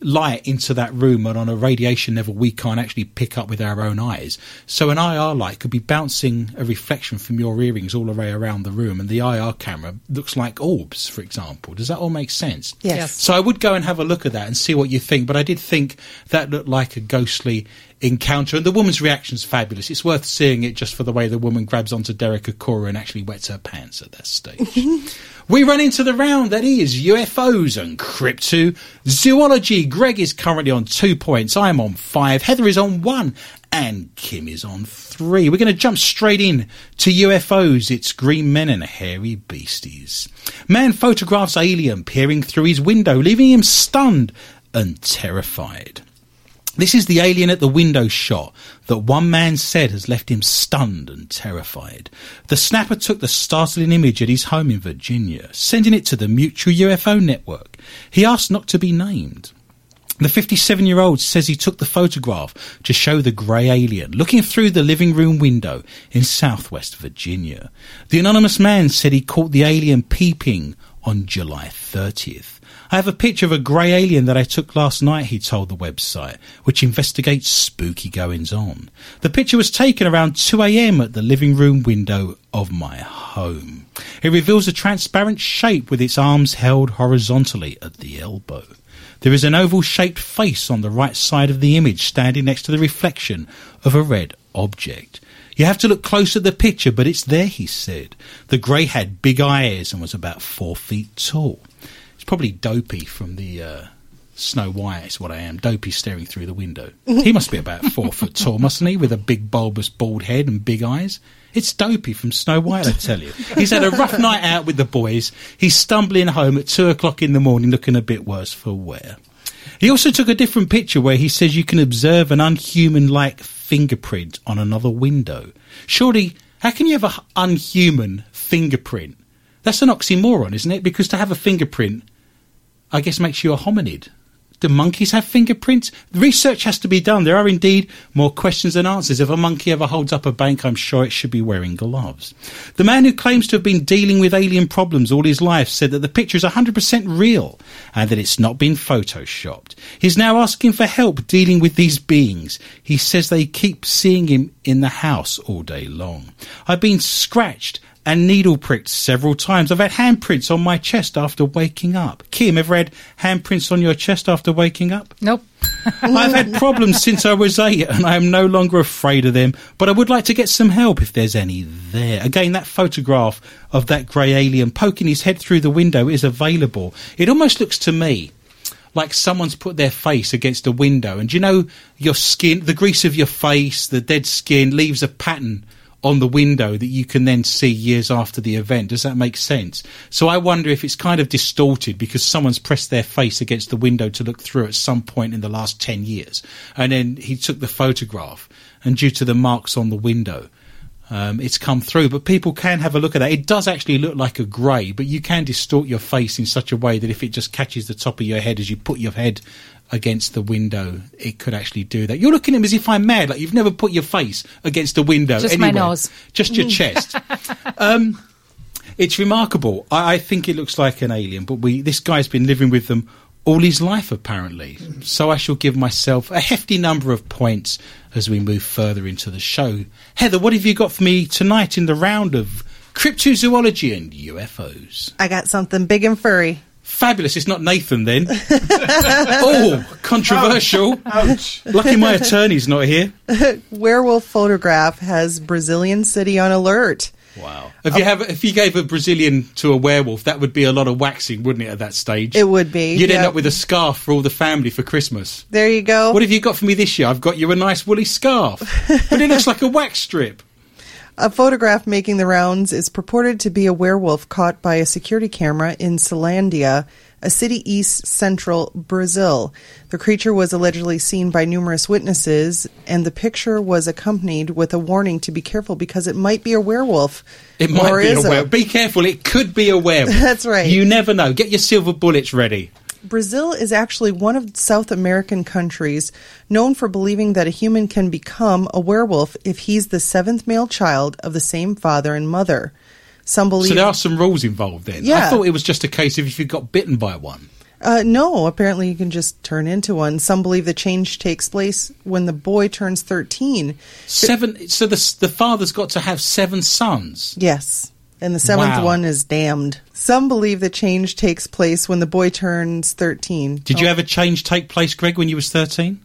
light into that room and on a radiation level we can't actually pick up with our own eyes. So an IR light could be bouncing a reflection from your earrings all the way around the room and the IR camera looks like orbs, for example. Does that all make sense?
Yes.
Yes.
So I would go and have a look at that and see what you think, but I did think that looked like a ghostly encounter and the woman's reaction is fabulous. It's worth seeing it just for the way the woman grabs onto Derek Acorah and actually wets her pants at that stage. we run into the round that is UFOs and cryptozoology. Greg is currently on two points. I'm on five. Heather is on one. And Kim is on three. We're going to jump straight in to UFOs. It's green men and hairy beasties. Man photographs alien peering through his window, leaving him stunned and terrified. This is the alien at the window shot that one man said has left him stunned and terrified. The snapper took the startling image at his home in Virginia, sending it to the Mutual UFO Network. He asked not to be named. The 57 year old says he took the photograph to show the grey alien looking through the living room window in southwest Virginia. The anonymous man said he caught the alien peeping on July 30th. I have a picture of a grey alien that I took last night, he told the website, which investigates spooky goings on. The picture was taken around 2am at the living room window of my home. It reveals a transparent shape with its arms held horizontally at the elbow. There is an oval shaped face on the right side of the image standing next to the reflection of a red object. You have to look close at the picture, but it's there, he said. The grey had big eyes and was about four feet tall. Probably Dopey from the uh, Snow White, is what I am. Dopey staring through the window. He must be about four foot tall, mustn't he? With a big bulbous bald head and big eyes. It's Dopey from Snow White, I tell you. He's had a rough night out with the boys. He's stumbling home at two o'clock in the morning looking a bit worse for wear. He also took a different picture where he says you can observe an unhuman like fingerprint on another window. Surely, how can you have an unhuman fingerprint? That's an oxymoron, isn't it? Because to have a fingerprint, I guess, makes you a hominid. Do monkeys have fingerprints? Research has to be done. There are indeed more questions than answers. If a monkey ever holds up a bank, I'm sure it should be wearing gloves. The man who claims to have been dealing with alien problems all his life said that the picture is 100% real and that it's not been photoshopped. He's now asking for help dealing with these beings. He says they keep seeing him in the house all day long. I've been scratched and needle pricked several times. I've had handprints on my chest after waking up. Kim, ever had handprints on your chest after waking up?
Nope.
I've had problems since I was eight and I am no longer afraid of them, but I would like to get some help if there's any there. Again, that photograph of that grey alien poking his head through the window is available. It almost looks to me like someone's put their face against a window and you know your skin, the grease of your face, the dead skin leaves a pattern on the window that you can then see years after the event. Does that make sense? So I wonder if it's kind of distorted because someone's pressed their face against the window to look through at some point in the last 10 years. And then he took the photograph and due to the marks on the window, um, it's come through, but people can have a look at that. It does actually look like a grey, but you can distort your face in such a way that if it just catches the top of your head as you put your head against the window, it could actually do that. You're looking at me as if I'm mad, like you've never put your face against a window.
Just my
anywhere.
nose.
Just your chest. um, it's remarkable. I, I think it looks like an alien, but we this guy's been living with them all his life, apparently. So I shall give myself a hefty number of points as we move further into the show. Heather, what have you got for me tonight in the round of cryptozoology and UFOs?
I got something big and furry.
Fabulous. It's not Nathan then. oh, controversial.
Ouch.
Lucky my attorney's not here.
Werewolf photograph has Brazilian city on alert.
Wow. If you uh, have, if you gave a Brazilian to a werewolf, that would be a lot of waxing, wouldn't it? At that stage,
It would be.
You'd end up with a scarf for all the family for Christmas.
There you go.
What have you got for me this year? I've got you a nice woolly scarf, but it looks like a wax strip.
A photograph making the rounds is purported to be a werewolf caught by a security camera in Ceilândia, a city east central Brazil. The creature was allegedly seen by numerous witnesses, and the picture was accompanied with a warning to be careful because it might be a werewolf.
It might
Or
be a werewolf. Be careful, it could be a werewolf.
That's right.
You never know. Get your silver bullets ready.
Brazil is actually one of South American countries known for believing that a human can become a werewolf if he's the seventh male child of the same father and mother. Some believe
So there are some rules involved then.
Yeah.
I thought it was just a case of if you got bitten by one.
Uh, no, apparently you can just turn into one. Some believe the change takes place when the boy turns 13.
Seven. So the the father's got to have seven sons.
Yes. And the seventh
Wow.
one is damned. Some believe the change takes place when the boy turns 13.
Did you have a change take place, Greg, when you was thirteen?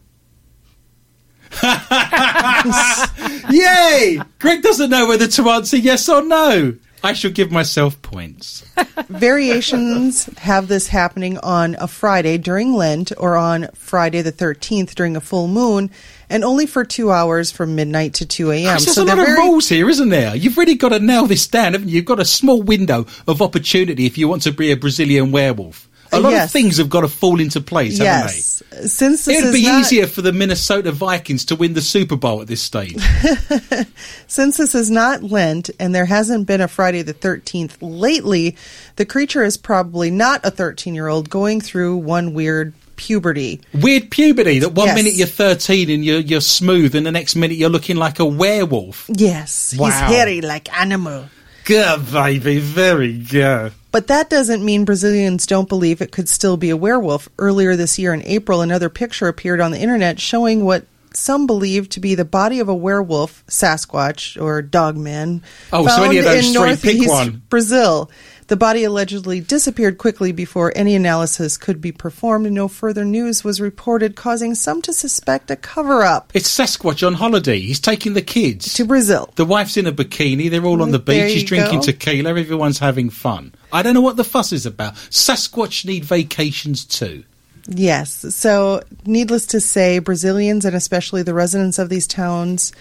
Yay! Greg doesn't know whether to answer yes or no. I shall give myself points.
Variations have this happening on a Friday during Lent or on Friday the 13th during a full moon and only for two hours from midnight to 2 a.m.
So There's a lot
they're
of
very,
rules here, isn't there? You've really got to nail this down, haven't you? You've got a small window of opportunity if you want to be a Brazilian werewolf. A lot
Yes.
of things have got to fall into place, haven't they?
yes. Since this
It'd
is
be
not,
easier for the Minnesota Vikings to win the Super Bowl at this stage.
Since this is not Lent and there hasn't been a Friday the 13th lately, the creature is probably not a 13 year old going through one weird puberty.
Weird puberty that one
Yes.
minute you're 13 and you're, you're smooth, and the next minute you're looking like a werewolf.
Yes,
Wow.
he's hairy like animal.
Good, baby, very good.
But that doesn't mean Brazilians don't believe it could still be a werewolf. Earlier this year in April, another picture appeared on the internet showing what some believe to be the body of a werewolf, Sasquatch, or Dogman.
Oh, so any of
found
those
in northeast
one.
Brazil. The body allegedly disappeared quickly before any analysis could be performed, and no further news was reported, causing some to suspect a cover up
It's Sasquatch on holiday. He's taking the kids.
to Brazil.
The wife's in a bikini. They're all on the beach. He's drinking
go.
tequila. Everyone's having fun. I don't know what the fuss is about. Sasquatch need vacations too.
Yes. So, needless to say, Brazilians and especially the residents of these towns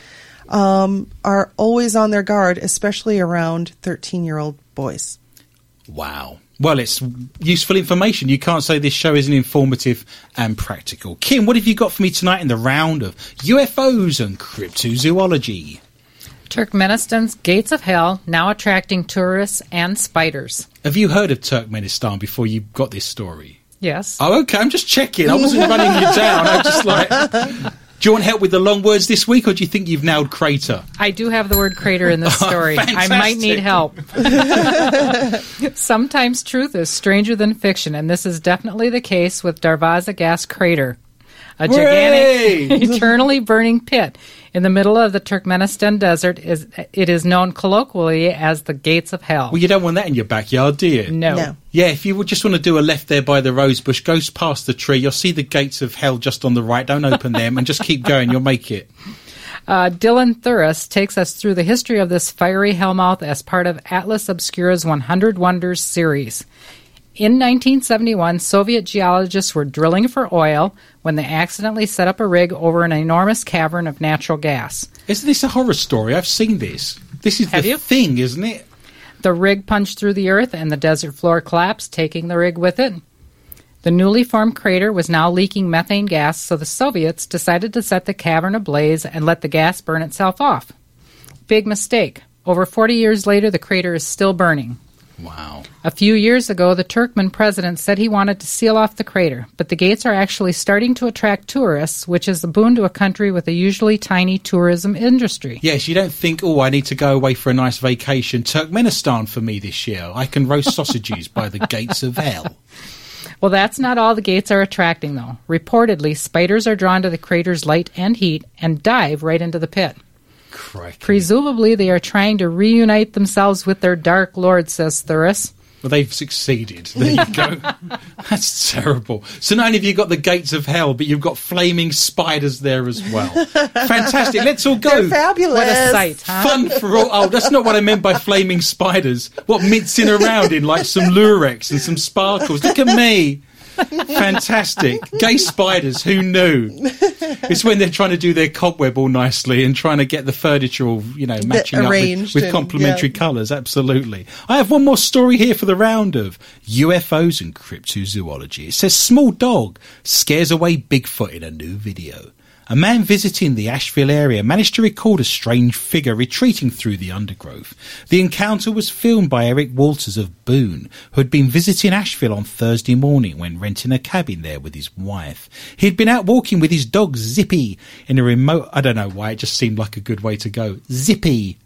um, are always on their guard, especially around 13 year old boys.
Wow. Well, it's useful information. You can't say this show isn't informative and practical. Kim, what have you got for me tonight in the round of UFOs and cryptozoology?
Turkmenistan's Gates of Hell now attracting tourists and spiders.
Have you heard of Turkmenistan before you got this story?
Yes.
Oh, okay. I'm just checking. I wasn't running you down. I just like. Do you want help with the long words this week, or do you think you've nailed crater?
I do have the word crater in this oh, story. I might need help. Sometimes truth is stranger than fiction, and this is definitely the case with Darvaza Gas Crater. A gigantic, eternally burning pit in the middle of the Turkmenistan desert is it is known colloquially as the gates of hell.
Well, you don't want that in your backyard, do you?
no.
No.
Yeah, if you just want to do a left there by the rose bush, go past the tree. You'll see the gates of hell just on the right. Don't open them and just keep going. You'll make it.
Uh, Dylan Thuras takes us through the history of this fiery hellmouth as part of Atlas Obscura's 100 Wonders series. In 1971, Soviet geologists were drilling for oil when they accidentally set up a rig over an enormous cavern of natural gas.
Isn't this a horror story? I've seen this. This is
Have
the
you?
thing, isn't it?
The rig punched through the earth and the desert floor collapsed, taking the rig with it. The newly formed crater was now leaking methane gas, so the Soviets decided to set the cavern ablaze and let the gas burn itself off. Big mistake. Over 40 years later, the crater is still burning.
Wow.
A few years ago, the Turkmen president said he wanted to seal off the crater, but the gates are actually starting to attract tourists, which is a boon to a country with a usually tiny tourism industry.
Yes, you don't think, oh, I need to go away for a nice vacation. Turkmenistan for me this year. I can roast sausages by the gates of hell.
Well, that's not all the gates are attracting, though. Reportedly, spiders are drawn to the crater's light and heat and dive right into the pit.
Crikey.
Presumably, they are trying to reunite themselves with their dark lord, says Thuras.
Well, they've succeeded. There you go. That's terrible. So not only have you got the gates of hell, but you've got flaming spiders there as well. Fantastic. Let's all go.
They're fabulous.
What a sight, huh?
Fun for all. Oh, that's not what I meant by flaming spiders. What mincing around in like some lurex and some sparkles. Look at me. Fantastic. Gay spiders, who knew? It's when they're trying to do their cobweb all nicely and trying to get the furniture all, you know, matching up with, with
and-
complementary
yeah.
colours. Absolutely. I have one more story here for the round of UFOs and cryptozoology. It says small dog scares away Bigfoot in a new video. A man visiting the Asheville area managed to record a strange figure retreating through the undergrowth. The encounter was filmed by Eric Walters of Boone, who had been visiting Asheville on Thursday morning when renting a cabin there with his wife. He'd been out walking with his dog Zippy in a remote, I don't know why, it just seemed like a good way to go. Zippy.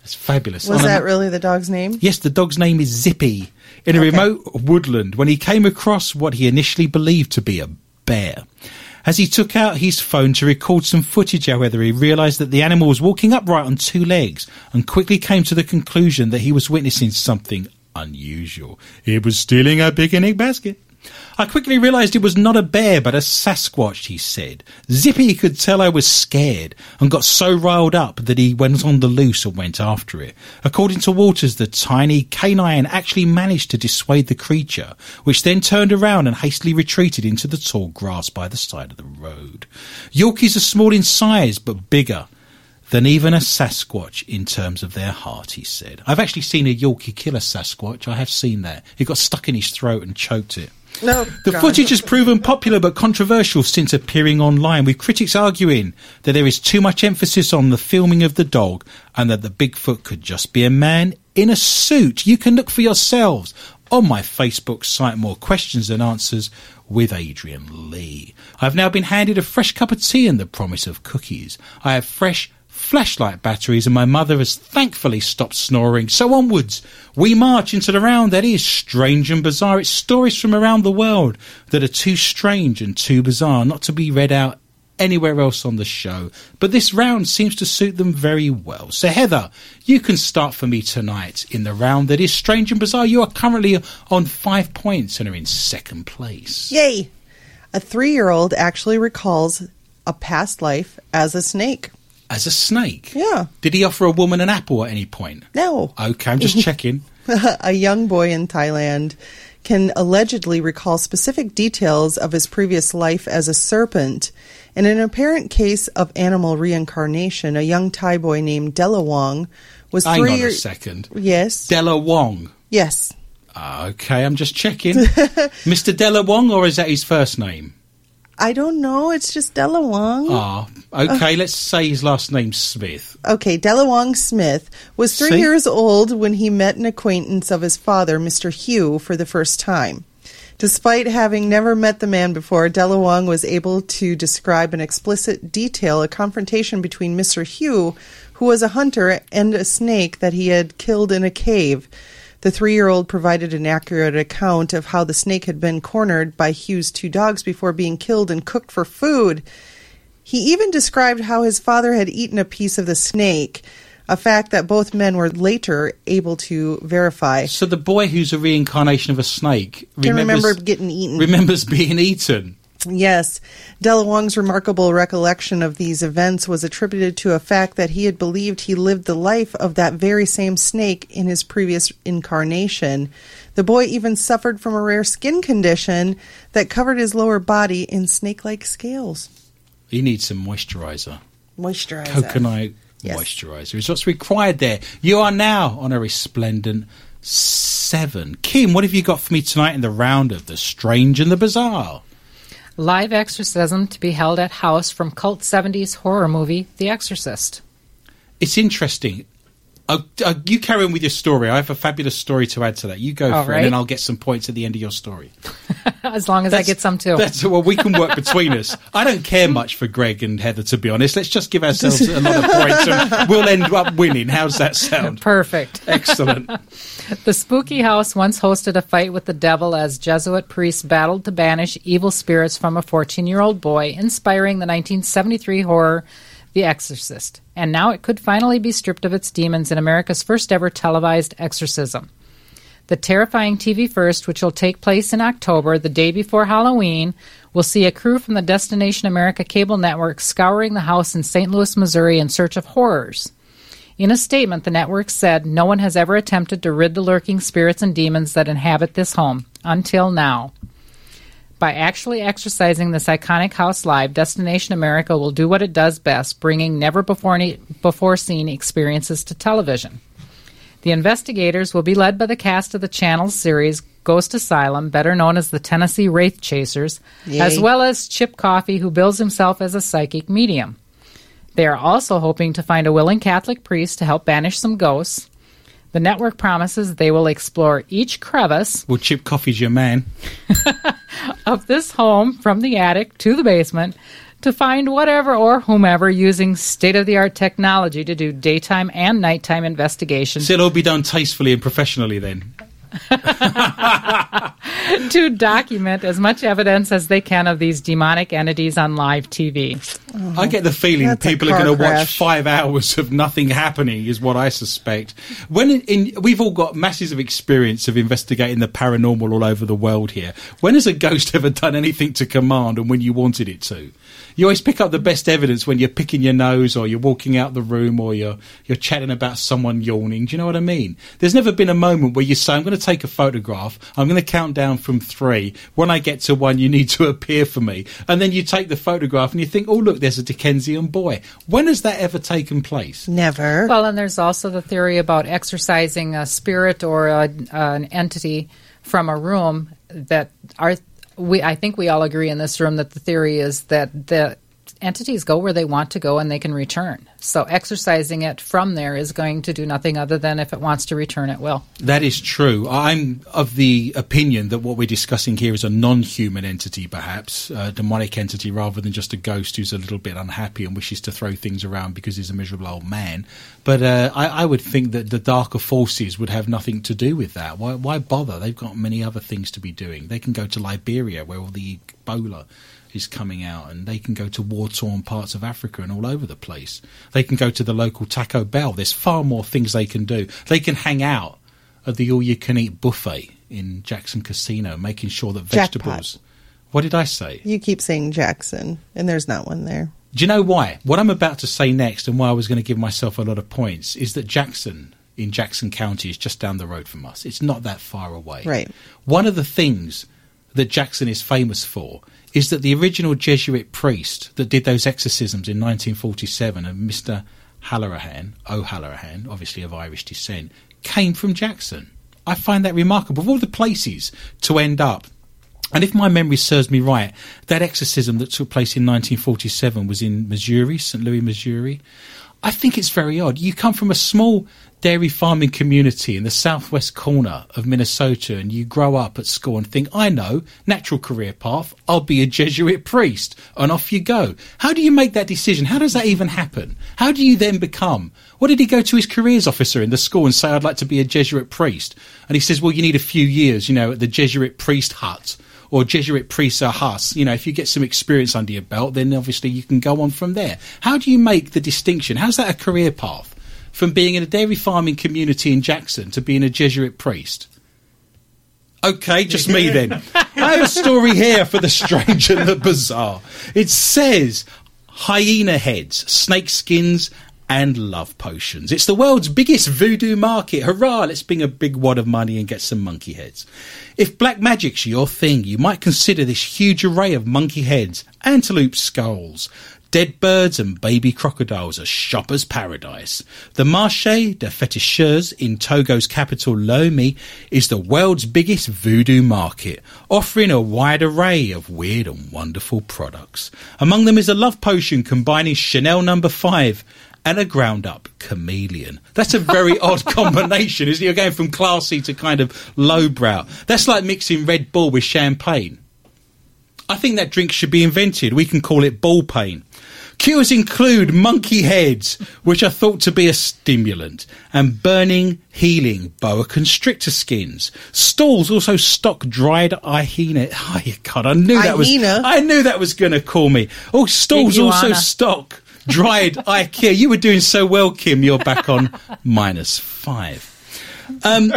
That's fabulous.
Was
On a-
that really the dog's name?
Yes, the dog's name is Zippy. In a
Okay.
remote woodland, when he came across what he initially believed to be a bear. As he took out his phone to record some footage, however, he realised that the animal was walking upright on two legs and quickly came to the conclusion that he was witnessing something unusual. It was stealing a picnic basket. I quickly realised it was not a bear, but a Sasquatch, he said. Zippy could tell I was scared and got so riled up that he went on the loose and went after it. According to Walters, the tiny canine actually managed to dissuade the creature, which then turned around and hastily retreated into the tall grass by the side of the road. Yorkies are small in size, but bigger than even a Sasquatch in terms of their heart, he said. I've actually seen a Yorkie kill a Sasquatch. I have seen that. He got stuck in his throat and choked it.
No.
The
God.
footage has proven popular but controversial since appearing online, with critics arguing that there is too much emphasis on the filming of the dog and that the Bigfoot could just be a man in a suit. You can look for yourselves on my Facebook site, More Questions Than Answers with Adrian Lee. I've now been handed a fresh cup of tea and the promise of cookies. I have fresh flashlight batteries and my mother has thankfully stopped snoring. So onwards, we march into the round that is strange and bizarre. It's stories from around the world that are too strange and too bizarre not to be read out anywhere else on the show. But this round seems to suit them very well. So Heather, you can start for me tonight in the round that is strange and bizarre. You are currently on five points and are in second place.
Yay! A three year old actually recalls a past life as a snake.
As a snake.
Yeah.
Did he offer a woman an apple at any point?
No.
Okay, I'm just checking.
a young boy in Thailand can allegedly recall specific details of his previous life as a serpent. In an apparent case of animal reincarnation, a young Thai boy named Della Wong was
Hang
three
on a
years.
second.
Yes.
Della Wong.
yes.
Ah, Okay, I'm just checking. Mr. Della Wong, or is that his first name?
I don't know. It's just Della Wong.
Ah, okay, let's say his last name's Smith.
Okay, Della Wong Smith was three
See?
years old when he met an acquaintance of his father, Mr. Hugh, for the first time. Despite having never met the man before, Della Wong was able to describe in explicit detail a confrontation between Mr. Hugh, who was a hunter, and a snake that he had killed in a cave. The three year old provided an accurate account of how the snake had been cornered by Hughes' two dogs before being killed and cooked for food. He even described how his father had eaten a piece of the snake, a fact that both men were later able to verify.
So the boy who's a reincarnation of a snake remembers,
remember getting eaten.
remembers being eaten.
Yes. Della Wong's remarkable recollection of these events was attributed to a fact that he had believed he lived the life of that very same snake in his previous incarnation. The boy even suffered from a rare skin condition that covered his lower body in snake like scales.
He needs some moisturizer.
Moisturizer.
Coconut
Yes.
moisturizer is what's required there. You are now on a resplendent seven. Kim, what have you got for me tonight in the round of the strange and the bizarre?
Live exorcism to be held at house from cult 70s horror movie The Exorcist.
It's interesting. Uh, uh, you carry on with your story. I have a fabulous story to add to that. You go
All
for it, and I'll get some points at the end of your story.
as long as I get some too.
That's well, we can work between us. I don't care much for Greg and Heather, to be honest. Let's just give ourselves a lot of points, and we'll end up winning. How's that sound?
Perfect.
Excellent.
The spooky house once hosted a fight with the devil as Jesuit priests battled to banish evil spirits from a 14 year old boy, inspiring the 1973 horror The Exorcist. And now it could finally be stripped of its demons in America's first ever televised exorcism. The terrifying TV first, which will take place in October, the day before Halloween, will see a crew from the Destination America cable network scouring the house in St. Louis, Missouri in search of horrors. In a statement, the network said no one has ever attempted to rid the lurking spirits and demons that inhabit this home until now. By actually exercising this iconic house live, Destination America will do what it does best, bringing never before, before seen experiences to television. The investigators will be led by the cast of the channel's series Ghost Asylum, better known as the Tennessee Wraith Chasers,
Yay.
as well as Chip Coffey, who bills himself as a psychic medium. They are also hoping to find a willing Catholic priest to help banish some ghosts. The network promises they will explore each crevice
Well, Chip Coffey's your man.
of this home from the attic to the basement to find whatever or whomever using state of the art technology to do daytime and nighttime investigations
So it'll be done tastefully and professionally then.
to document as much evidence as they can of these demonic entities on live TV.
I get the feeling
That's
people are going to watch five hours of nothing happening, is what I suspect. When in, in, we've all got masses of experience of investigating the paranormal all over the world here. When has a ghost ever done anything to command and when you wanted it to? You always pick up the best evidence when you're picking your nose or you're walking out the room or you're you're chatting about someone yawning. Do you know what I mean? There's never been a moment where you say, "I'm going to take a photograph. I'm going to count down from three. When I get to one, you need to appear for me." And then you take the photograph and you think, "Oh, look, there's a Dickensian boy." When has that ever taken place?
Never.
Well, and there's also the theory about exorcising a spirit or a, an entity from a room that are we I think we all agree in this room that the theory is that the entities go where they want to go and they can return. So exercising it from there is going to do nothing other than if it wants to return it will.
That is true. I'm of the opinion that what we're discussing here is a non-human entity, perhaps a demonic entity, rather than just a ghost who's a little bit unhappy and wishes to throw things around because he's a miserable old man. But uh, I, I would think that the darker forces would have nothing to do with that. Why, why bother? They've got many other things to be doing. They can go to Liberia, where all the Ebola is coming out, and they can go to war-torn parts of Africa and all over the place. They can go to the local Taco Bell. There's far more things they can do. They can hang out at the all-you-can-eat buffet in Jackson Casino, making sure that
Jackpot.
vegetables. What did I say?
you keep saying Jackson, and there's not one there.
Do you know why? What I'm about to say next, and why I was going to give myself a lot of points, is that Jackson in Jackson County is just down the road from us. It's not that far away.
Right.
One of the things that Jackson is famous for is that the original Jesuit priest that did those exorcisms in 1947, and uh, Mr. Halloran, O'Halloran, obviously of Irish descent, came from Jackson. I find that remarkable. Of all the places to end up, and if my memory serves me right, that exorcism that took place in 1947 was in Missouri, St. Louis, Missouri. I think it's very odd. You come from a small dairy farming community in the southwest corner of Minnesota and you grow up at school and think, I know, natural career path, I'll be a Jesuit priest, and off you go. How do you make that decision? How does that even happen? How do you then become? What did he go to his careers officer in the school and say, I'd like to be a Jesuit priest? And he says, Well, you need a few years, you know, at the Jesuit priest hut or Jesuit priest or Huss, you know, if you get some experience under your belt, then obviously you can go on from there. How do you make the distinction? How's that a career path from being in a dairy farming community in Jackson to being a Jesuit priest? Okay, just me then. I have a story here for the strange and the bizarre. It says hyena heads, snake skins, and love potions. It's the world's biggest voodoo market. Hurrah! Let's bring a big wad of money and get some monkey heads. If black magic's your thing, you might consider this huge array of monkey heads, antelope skulls, dead birds and baby crocodiles a shopper's paradise. The Marché des Féticheurs in Togo's capital Lomé is the world's biggest voodoo market, offering a wide array of weird and wonderful products. Among them is a love potion combining Chanel number 5 and a ground up chameleon. That's a very odd combination, isn't it? You're going from classy to kind of lowbrow. That's like mixing Red Bull with champagne. I think that drink should be invented. We can call it ball pain. Cures include monkey heads, which are thought to be a stimulant, and burning, healing boa constrictor skins. Stalls also stock dried hyena. Oh, God, I knew that was.
Hyena?
I knew that was going to call me. Oh, stalls also stock dried IKEA. You were doing so well, Kim. You're back on minus five. Um,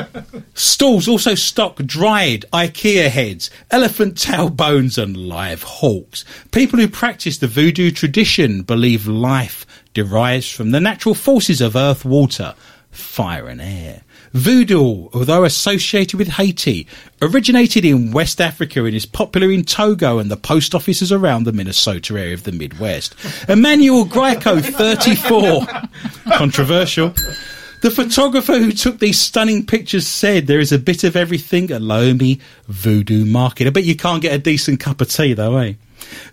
stalls also stock dried IKEA heads, elephant tail bones, and live hawks. People who practice the voodoo tradition believe life derives from the natural forces of earth, water, fire, and air. Voodoo, although associated with Haiti, originated in West Africa and is popular in Togo and the post offices around the Minnesota area of the Midwest. Emmanuel Greco, 34. Controversial. The photographer who took these stunning pictures said there is a bit of everything at Lomé Voodoo Market. I bet you can't get a decent cup of tea though, eh?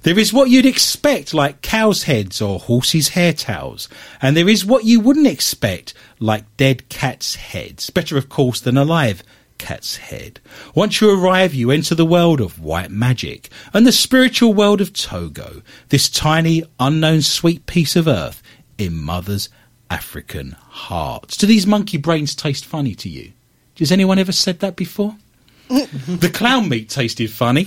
There is what you'd expect, like cows' heads or horses' hair towels, and there is what you wouldn't expect, like dead cats' heads. Better, of course, than a live cat's head. Once you arrive, you enter the world of white magic and the spiritual world of Togo, this tiny, unknown, sweet piece of earth in Mother's African hearts. Do these monkey brains taste funny to you? Has anyone ever said that before? the clown meat tasted funny.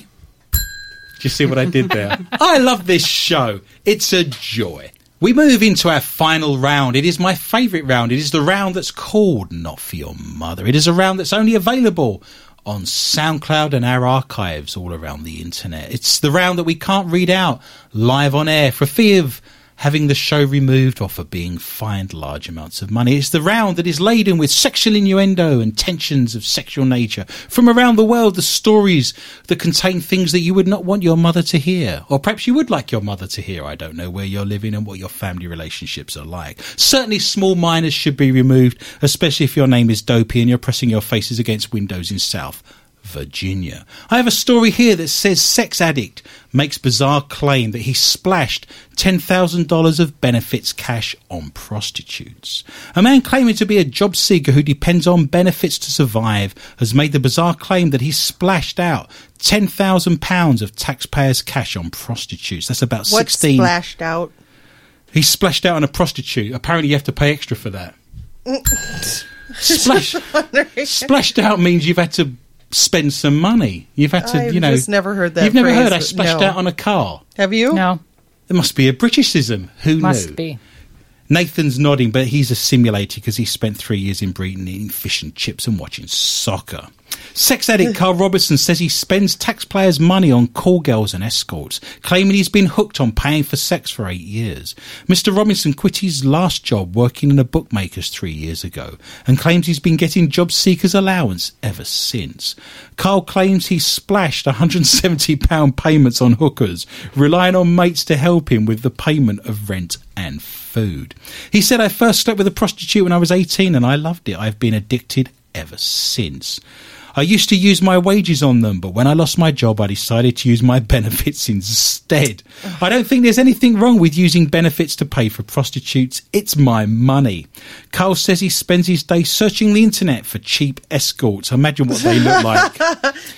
Do you see what I did there? I love this show. It's a joy. We move into our final round. It is my favourite round. It is the round that's called Not For Your Mother. It is a round that's only available on SoundCloud and our archives all around the internet. It's the round that we can't read out live on air for fear of having the show removed or for being fined large amounts of money. It's the round that is laden with sexual innuendo and tensions of sexual nature. From around the world, the stories that contain things that you would not want your mother to hear. Or perhaps you would like your mother to hear. I don't know where you're living and what your family relationships are like. Certainly small minors should be removed, especially if your name is Dopey and you're pressing your faces against windows in South Virginia. I have a story here that says sex addict makes bizarre claim that he splashed $10,000 of benefits cash on prostitutes. A man claiming to be a job seeker who depends on benefits to survive has made the bizarre claim that he splashed out £10,000 of taxpayers' cash on prostitutes. That's about
What
16
splashed out?
he splashed out on a prostitute. Apparently, you have to pay extra for that. Mm. Splash, splashed out means you've had to spend some money. You've had to,
I've
you know.
just never heard that
You've never
phrase,
heard I splashed
no.
out on a car.
Have you?
No,
There must be a Britishism. Who
must
knew?
be.
Nathan's nodding, but he's a simulator because he spent three years in Britain eating fish and chips and watching soccer. Sex addict Carl Robertson says he spends taxpayers' money on call girls and escorts, claiming he's been hooked on paying for sex for eight years. Mr. Robinson quit his last job working in a bookmaker's three years ago and claims he's been getting job seekers allowance ever since. Carl claims he splashed £170 payments on hookers, relying on mates to help him with the payment of rent and food. He said, I first slept with a prostitute when I was 18 and I loved it. I've been addicted ever since. I used to use my wages on them, but when I lost my job, I decided to use my benefits instead. I don't think there's anything wrong with using benefits to pay for prostitutes. It's my money. Carl says he spends his day searching the internet for cheap escorts. Imagine what they look like.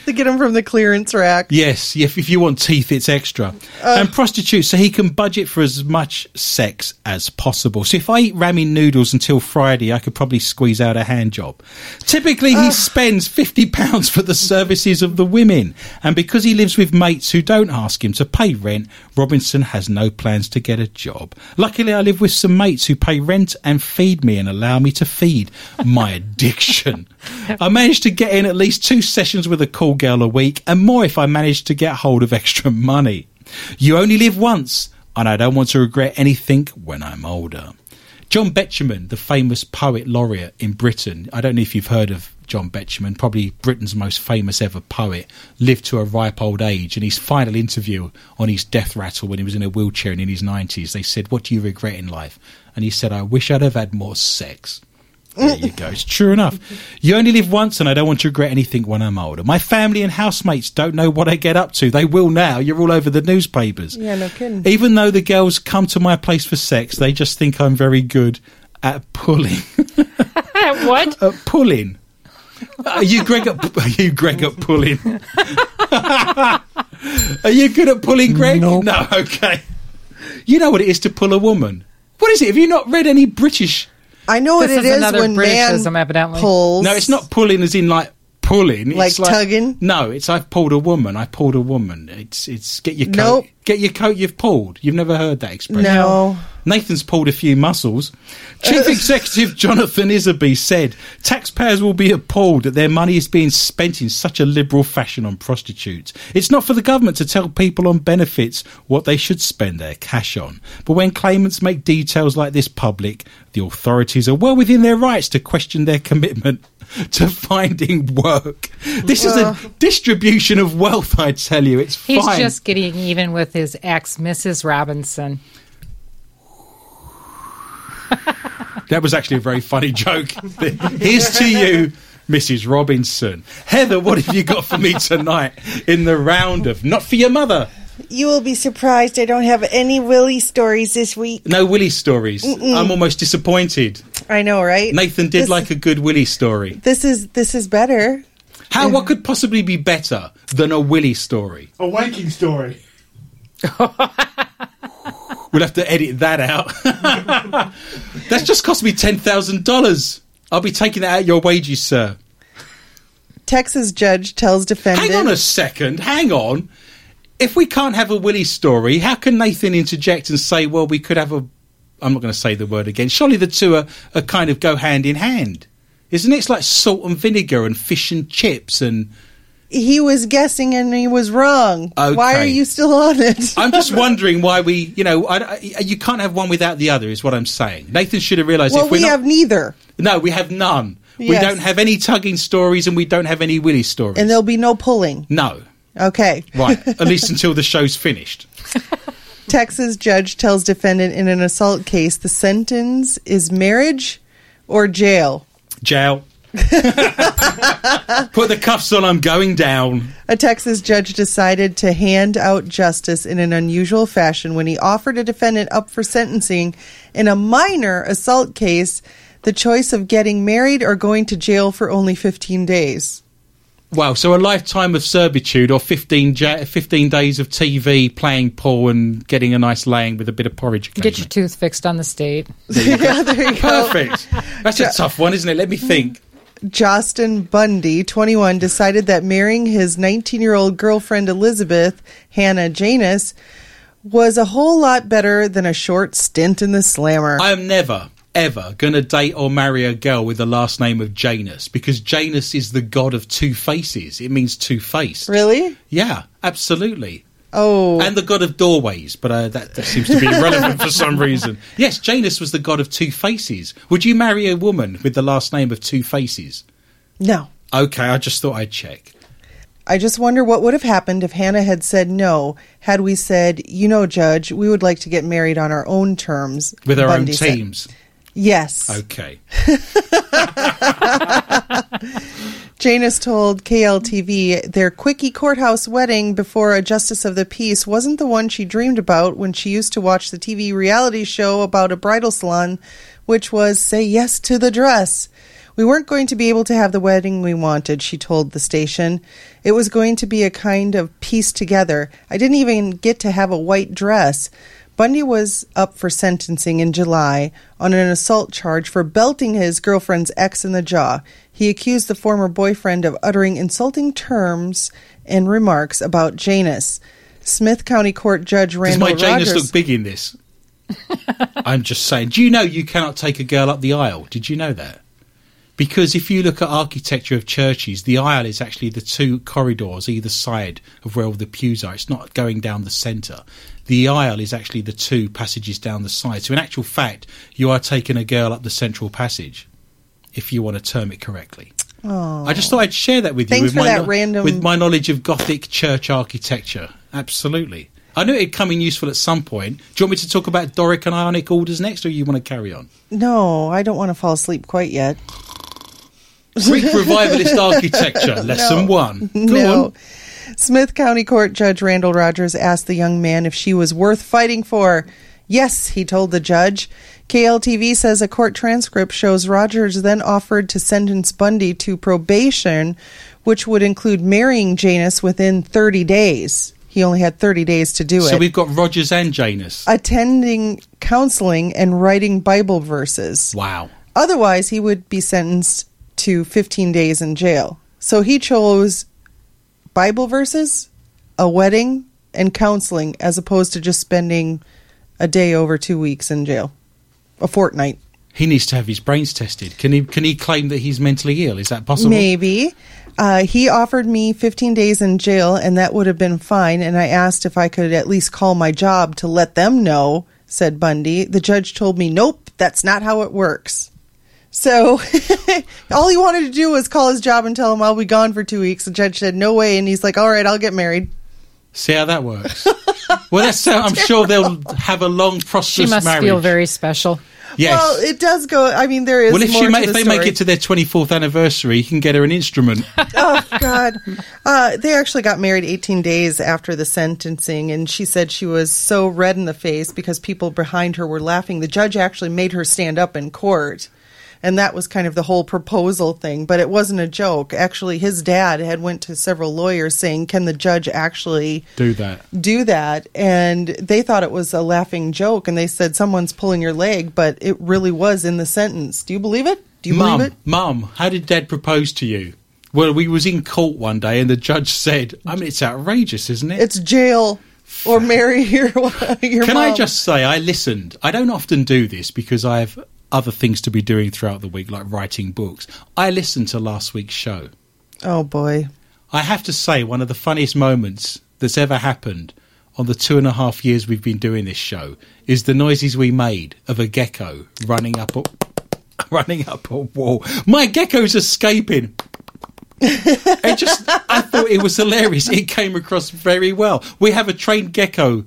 They get them from the clearance rack.
Yes, if, if you want teeth, it's extra. Uh. and prostitutes, so he can budget for as much sex as possible. So if I eat ramen noodles until Friday, I could probably squeeze out a hand job. Typically, he uh. spends £50 for the services of the women. And because he lives with mates who don't ask him to pay rent, Robinson has no plans to get a job. Luckily, I live with some mates who pay rent and feed me and allow me to feed my addiction. I managed to get in at least two sessions with a call girl a week and more if I managed to get hold of extra money. You only live once, and I don't want to regret anything when I'm older. John Betjeman, the famous poet laureate in Britain, I don't know if you've heard of John Betjeman, probably Britain's most famous ever poet, lived to a ripe old age. And his final interview on his death rattle when he was in a wheelchair and in his 90s, they said, What do you regret in life? And he said, I wish I'd have had more sex. There you go. It's true enough. You only live once, and I don't want to regret anything when I'm older. My family and housemates don't know what I get up to. They will now. You're all over the newspapers.
Yeah, no kidding.
Even though the girls come to my place for sex, they just think I'm very good at pulling.
what?
at pulling. Are you Greg at, are you Greg at pulling? are you good at pulling, Greg?
Nope.
No, okay. You know what it is to pull a woman. What is it? Have you not read any British?
I know what
This
it
is
is
another
when man
evidently.
pulls.
No, it's not pulling as in like pulling.
Like
it's
tugging?
No, it's I've pulled a woman. I pulled a woman. It's it's get your coat.
Nope.
Get your coat. You've pulled. You've never heard that expression.
No.
Nathan's pulled a few muscles. Chief Executive Jonathan Isaby said taxpayers will be appalled that their money is being spent in such a liberal fashion on prostitutes. It's not for the government to tell people on benefits what they should spend their cash on. But when claimants make details like this public, the authorities are well within their rights to question their commitment to finding work. This is a distribution of wealth, I tell you. It's
He's
fine.
just getting even with his ex, Mrs. Robinson.
That was actually a very funny joke. Here's to you, Mrs. Robinson. Heather, what have you got for me tonight in the round of Not for Your Mother?
You will be surprised I don't have any Willie stories this week.
No Willie stories. I'm almost disappointed.
I know, right?
Nathan did
This-
like a good Willie story.
This is this is better.
How? What could possibly be better than a Willie story?
A wanking story.
We'll have to edit that out. That's just cost me ten thousand dollars. I'll be taking that out your wages, sir.
Texas judge tells defendant.
Hang on a second. Hang on. If we can't have a Willie story, how can Nathan interject and say, well, we could have a. I'm not going to say the word again. Surely the two are, are kind of go hand in hand. Isn't it? It's like salt and vinegar and fish and chips and.
he was guessing and he was wrong. Why are you still on it?
I'm just wondering why we, you know, I, I- you can't have one without the other, is what I'm saying. Nathan should have realised
well, we
not.
have neither,
no, we have none. We don't have any tugging stories and we don't have any Willie stories.
and there'll be no pulling.
no.
Okay.
Right. At least until the show's finished.
Texas judge tells defendant in an assault case the sentence is marriage or jail.
Jail. Put the cuffs on, I'm going down.
A Texas judge decided to hand out justice in an unusual fashion when he offered a defendant up for sentencing in a minor assault case the choice of getting married or going to jail for only 15 days.
Wow, so a lifetime of servitude or 15, ja- 15 days of TV playing pool and getting a nice laying with a bit of porridge
Get your tooth fixed on the state.
yeah, there you go.
Perfect. That's a tough one, isn't it? Let me think.
Justin Bundy, 21, decided that marrying his 19 year old girlfriend Elizabeth, Hannah Janus, was a whole lot better than a short stint in the slammer.
I am never, ever going to date or marry a girl with the last name of Janus because Janus is the god of two faces. It means two faced.
really?
Yeah, absolutely.
Oh.
And the god of doorways, but uh, that, that seems to be irrelevant for some reason. Yes, Janus was the god of two faces. Would you marry a woman with the last name of two faces?
no.
Okay, I just thought I'd check.
I just wonder what would have happened if Hannah had said no, had we said, you know, Judge, we would like to get married on our own terms.
With our
Bundy
own
said. Yes.
Okay.
Janus told KLTV their quickie courthouse wedding before a justice of the peace wasn't the one she dreamed about when she used to watch the TV reality show about a bridal salon, which was Say Yes to the Dress. We weren't going to be able to have the wedding we wanted, she told the station. It was going to be a kind of piece together. I didn't even get to have a white dress. Bundy was up for sentencing in July on an assault charge for belting his girlfriend's ex in the jaw. He accused the former boyfriend of uttering insulting terms and remarks about Janus. Smith County Court Judge Randall
Does
Randall
my Janus
Rogers.
look big in this? I'm just saying. Do you know you cannot take a girl up the aisle? Did you know that? Because if you look at architecture of churches, the aisle is actually the two corridors either side of where all the pews are. It's not going down the centre. The aisle is actually the two passages down the side. So in actual fact, you are taking a girl up the central passage, if you want to term it correctly. I just thought I'd share that with you.
Thanks
with
for
my
that random-
with my knowledge of Gothic church architecture. Absolutely. I knew it'd come in useful at some point. Do you want me to talk about Doric and Ionic orders next, or you want to carry on?
No, I don't want to fall asleep quite yet.
Greek revivalist architecture, lesson one. Go
no.
on.
Smith County Court Judge Randall Rogers asked the young man if she was worth fighting for. Yes, he told the judge. KLTV says a court transcript shows Rogers then offered to sentence Bundy to probation, which would include marrying Janus within 30 days. He only had 30 days to do it.
So we've got Rogers and Janus.
Attending counseling and writing Bible verses.
Wow.
Otherwise, he would be sentenced to 15 days in jail. So he chose Bible verses, a wedding, and counseling as opposed to just spending a day over two weeks in jail, a fortnight.
He needs to have his brains tested. Can he? Can he claim that he's mentally ill? Is that possible?
Maybe. Uh, he offered me 15 days in jail, and that would have been fine. And I asked if I could at least call my job to let them know, said Bundy. The judge told me, nope, that's not how it works. So all he wanted to do was call his job and tell him I'll be gone for two weeks. The judge said, no way. And he's like, all right, I'll get married.
See how that works. well, that's. Uh, I'm sure they'll have a long, prosperous.
She
prosperous
must
marriage.
feel very special.
yes.
Well, it does go. I mean, there is.
well, if
more
she
to
ma-
the
if they make it to their 24th anniversary, you can get her an instrument.
oh God, uh, they actually got married 18 days after the sentencing, and she said she was so red in the face because people behind her were laughing. The judge actually made her stand up in court. And that was kind of the whole proposal thing, but it wasn't a joke. Actually, his dad had went to several lawyers saying, "Can the judge actually
Do that.
do that?" And they thought it was a laughing joke, and they said, "Someone's pulling your leg," but it really was in the sentence. Do you believe it? Do you
Mum,
believe it?
Mum, how did Dad propose to you? Well, we was in court one day, and the judge said, "I mean, it's outrageous, isn't it?"
It's jail or marry your your
Can I just say, I listened. I don't often do this because I have other things to be doing throughout the week, like writing books. I listened to last week's show.
Oh boy.
I have to say, one of the funniest moments that's ever happened on the two and a half years we've been doing this show is the noises we made of a gecko running up a running up a wall. My gecko's escaping. it just I thought it was hilarious. It came across very well. We have a trained gecko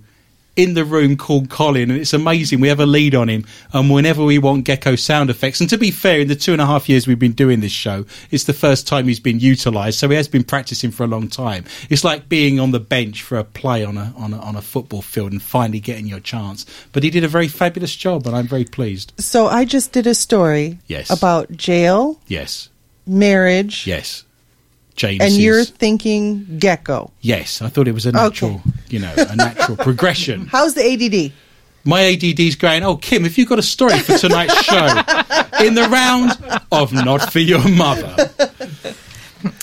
in the room called Colin, and it's amazing. We have a lead on him, and whenever we want gecko sound effects, and to be fair, in the two and a half years we've been doing this show, it's the first time he's been utilised, so he has been practicing for a long time. It's like being on the bench for a play on a on a, on a football field and finally getting your chance. But he did a very fabulous job, and I'm very pleased.
So I just did a story
Yes.
about jail,
Yes,
marriage,
yes, James.
and you're thinking gecko.
yes. I thought it was a natural, you know, a natural progression.
How's the ADD?
My ADD's going, oh, Kim, have you've got a story for tonight's show? In the round of Not For Your Mother.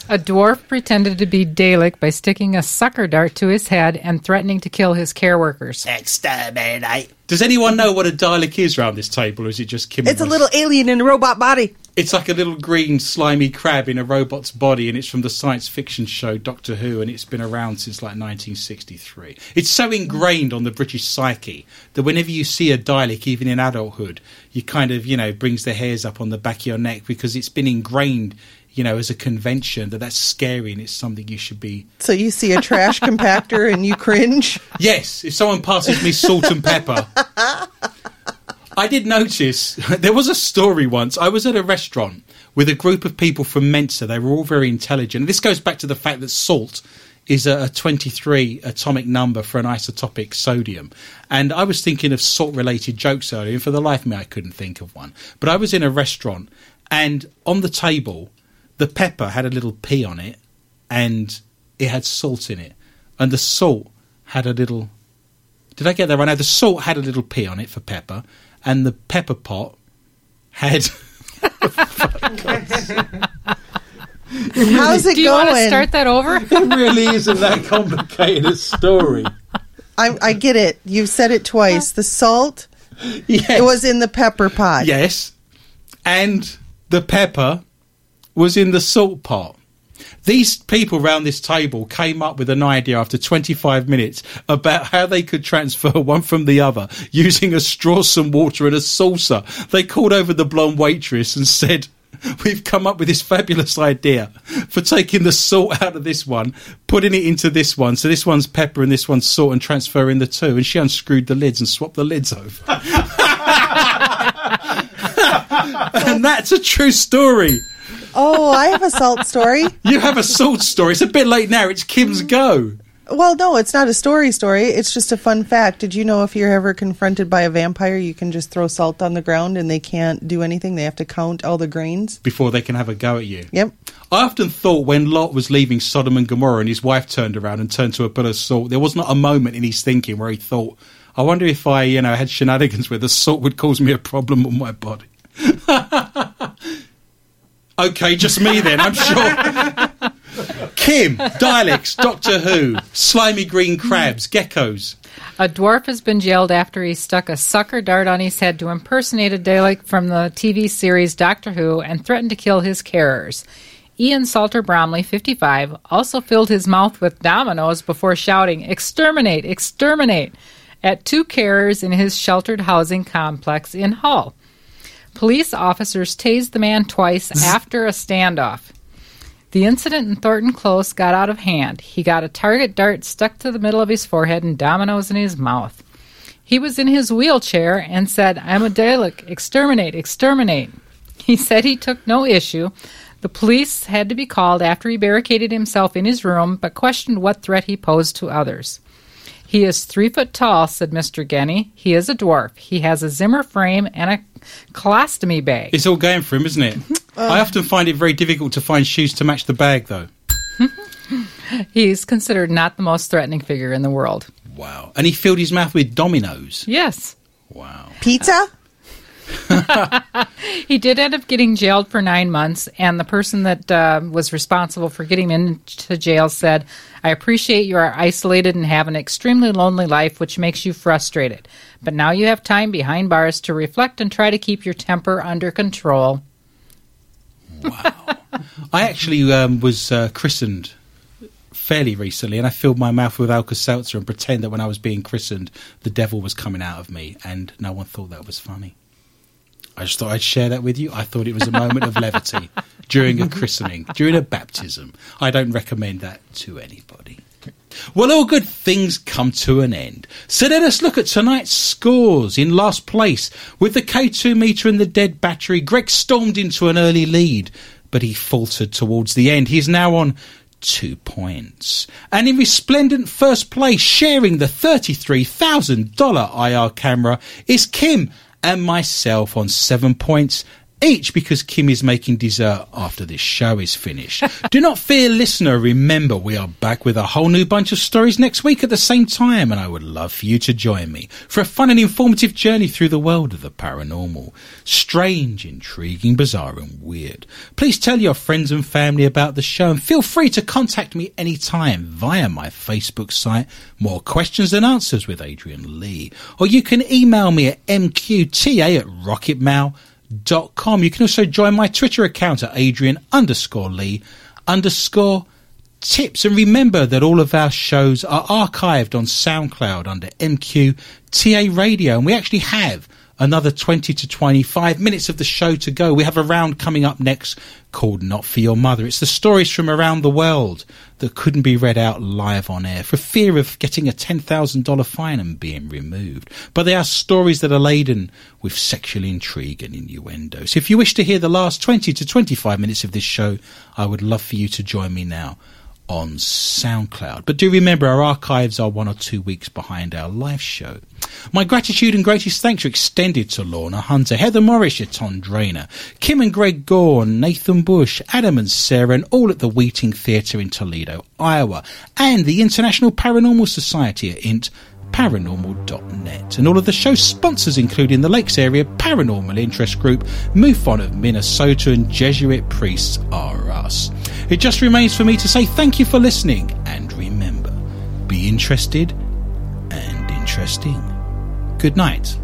A dwarf pretended to be Dalek by sticking a sucker dart to his head and threatening to kill his care workers.
Exterminate. Does anyone know what a Dalek is around this table, or is it just Kim?
It's a little alien in a robot body.
It's like a little green slimy crab in a robot's body, and it's from the science fiction show Doctor Who, and it's been around since like 1963. It's so ingrained on the British psyche that whenever you see a Dalek, even in adulthood, you kind of you know brings the hairs up on the back of your neck because it's been ingrained, you know, as a convention that that's scary and it's something you should be.
So you see a trash compactor and you cringe.
Yes, if someone passes me salt and pepper. I did notice there was a story once. I was at a restaurant with a group of people from Mensa. They were all very intelligent. This goes back to the fact that salt is a, a 23 atomic number for an isotopic sodium. And I was thinking of salt related jokes earlier, and for the life of me, I couldn't think of one. But I was in a restaurant, and on the table, the pepper had a little P on it, and it had salt in it. And the salt had a little. Did I get that right? Now, the salt had a little P on it for pepper, and the pepper pot had.
How's it going?
Do you
going?
want to start that over?
it really isn't that complicated a story.
I, I get it. You've said it twice. The salt
Yes.
it was in the pepper pot.
Yes. And the pepper was in the salt pot. These people round this table came up with an idea after 25 minutes about how they could transfer one from the other using a straw, some water, and a saucer. They called over the blonde waitress and said, We've come up with this fabulous idea for taking the salt out of this one, putting it into this one. So this one's pepper and this one's salt and transferring the two. And she unscrewed the lids and swapped the lids over. and that's a true story.
Oh, I have a salt story.
You have a salt story. It's a bit late now. It's Kim's go.
Well, no, it's not a story story. It's just a fun fact. Did you know if you're ever confronted by a vampire, you can just throw salt on the ground and they can't do anything? They have to count all the grains.
Before they can have a go at you.
Yep.
I often thought when Lot was leaving Sodom and Gomorrah and his wife turned around and turned to a pillar of salt, there was not a moment in his thinking where he thought, I wonder if I, you know, had shenanigans where the salt would cause me a problem on my body. okay, just me then, I'm sure. Kim, Daleks, Doctor Who, slimy green crabs, geckos.
A dwarf has been jailed after he stuck a sucker dart on his head to impersonate a Dalek from the TV series Doctor Who and threatened to kill his carers. Ian Salter Bromley, 55, also filled his mouth with dominoes before shouting, Exterminate! Exterminate! at two carers in his sheltered housing complex in Hull. Police officers tased the man twice after a standoff. The incident in Thornton Close got out of hand. He got a target dart stuck to the middle of his forehead and dominoes in his mouth. He was in his wheelchair and said, I'm a Dalek. Exterminate, exterminate. He said he took no issue. The police had to be called after he barricaded himself in his room, but questioned what threat he posed to others. He is three foot tall, said Mr. Genny. He is a dwarf. He has a Zimmer frame and a colostomy bag.
It's all going for him, isn't it? I often find it very difficult to find shoes to match the bag, though.
He's considered not the most threatening figure in the world.
Wow. And he filled his mouth with dominoes.
Yes.
Wow.
Pizza?
He did end up getting jailed for nine months, and the person that uh, was responsible for getting him into jail said, I appreciate you are isolated and have an extremely lonely life, which makes you frustrated. But now you have time behind bars to reflect and try to keep your temper under control. Wow.
I actually um, was uh, christened fairly recently, and I filled my mouth with Alka Seltzer and pretend that when I was being christened, the devil was coming out of me, and no one thought that was funny. I just thought I'd share that with you. I thought it was a moment of levity during a christening, during a baptism. I don't recommend that to anybody. Well, all good things come to an end. So let us look at tonight's scores. In last place, with the K2 meter and the dead battery, Greg stormed into an early lead, but he faltered towards the end. He's now on two points. And in resplendent first place, sharing the $33,000 IR camera, is Kim and myself on seven points each because Kim is making dessert after this show is finished. Do not fear, listener. Remember, we are back with a whole new bunch of stories next week at the same time, and I would love for you to join me for a fun and informative journey through the world of the paranormal. Strange, intriguing, bizarre, and weird. Please tell your friends and family about the show, and feel free to contact me anytime via my Facebook site, More Questions Than Answers with Adrian Lee, or you can email me at mqta at rocketmail.com dot com. You can also join my Twitter account at Adrian underscore Lee underscore tips. And remember that all of our shows are archived on SoundCloud under MQTA Radio. And we actually have Another 20 to 25 minutes of the show to go. We have a round coming up next called Not For Your Mother. It's the stories from around the world that couldn't be read out live on air for fear of getting a $10,000 fine and being removed. But they are stories that are laden with sexual intrigue and innuendo. So if you wish to hear the last 20 to 25 minutes of this show, I would love for you to join me now on SoundCloud. But do remember, our archives are one or two weeks behind our live show. My gratitude and greatest thanks are extended to Lorna Hunter, Heather Morris, Ton Drainer, Kim and Greg Gorn, Nathan Bush, Adam and Sarah, and all at the Wieting Theatre in Toledo, Iowa, and the International Paranormal Society at INT paranormal.net. And all of the show sponsors, including the Lakes Area Paranormal Interest Group, MUFON of Minnesota, and Jesuit Priests are us. It just remains for me to say thank you for listening, and remember, be interested and interesting. Good night.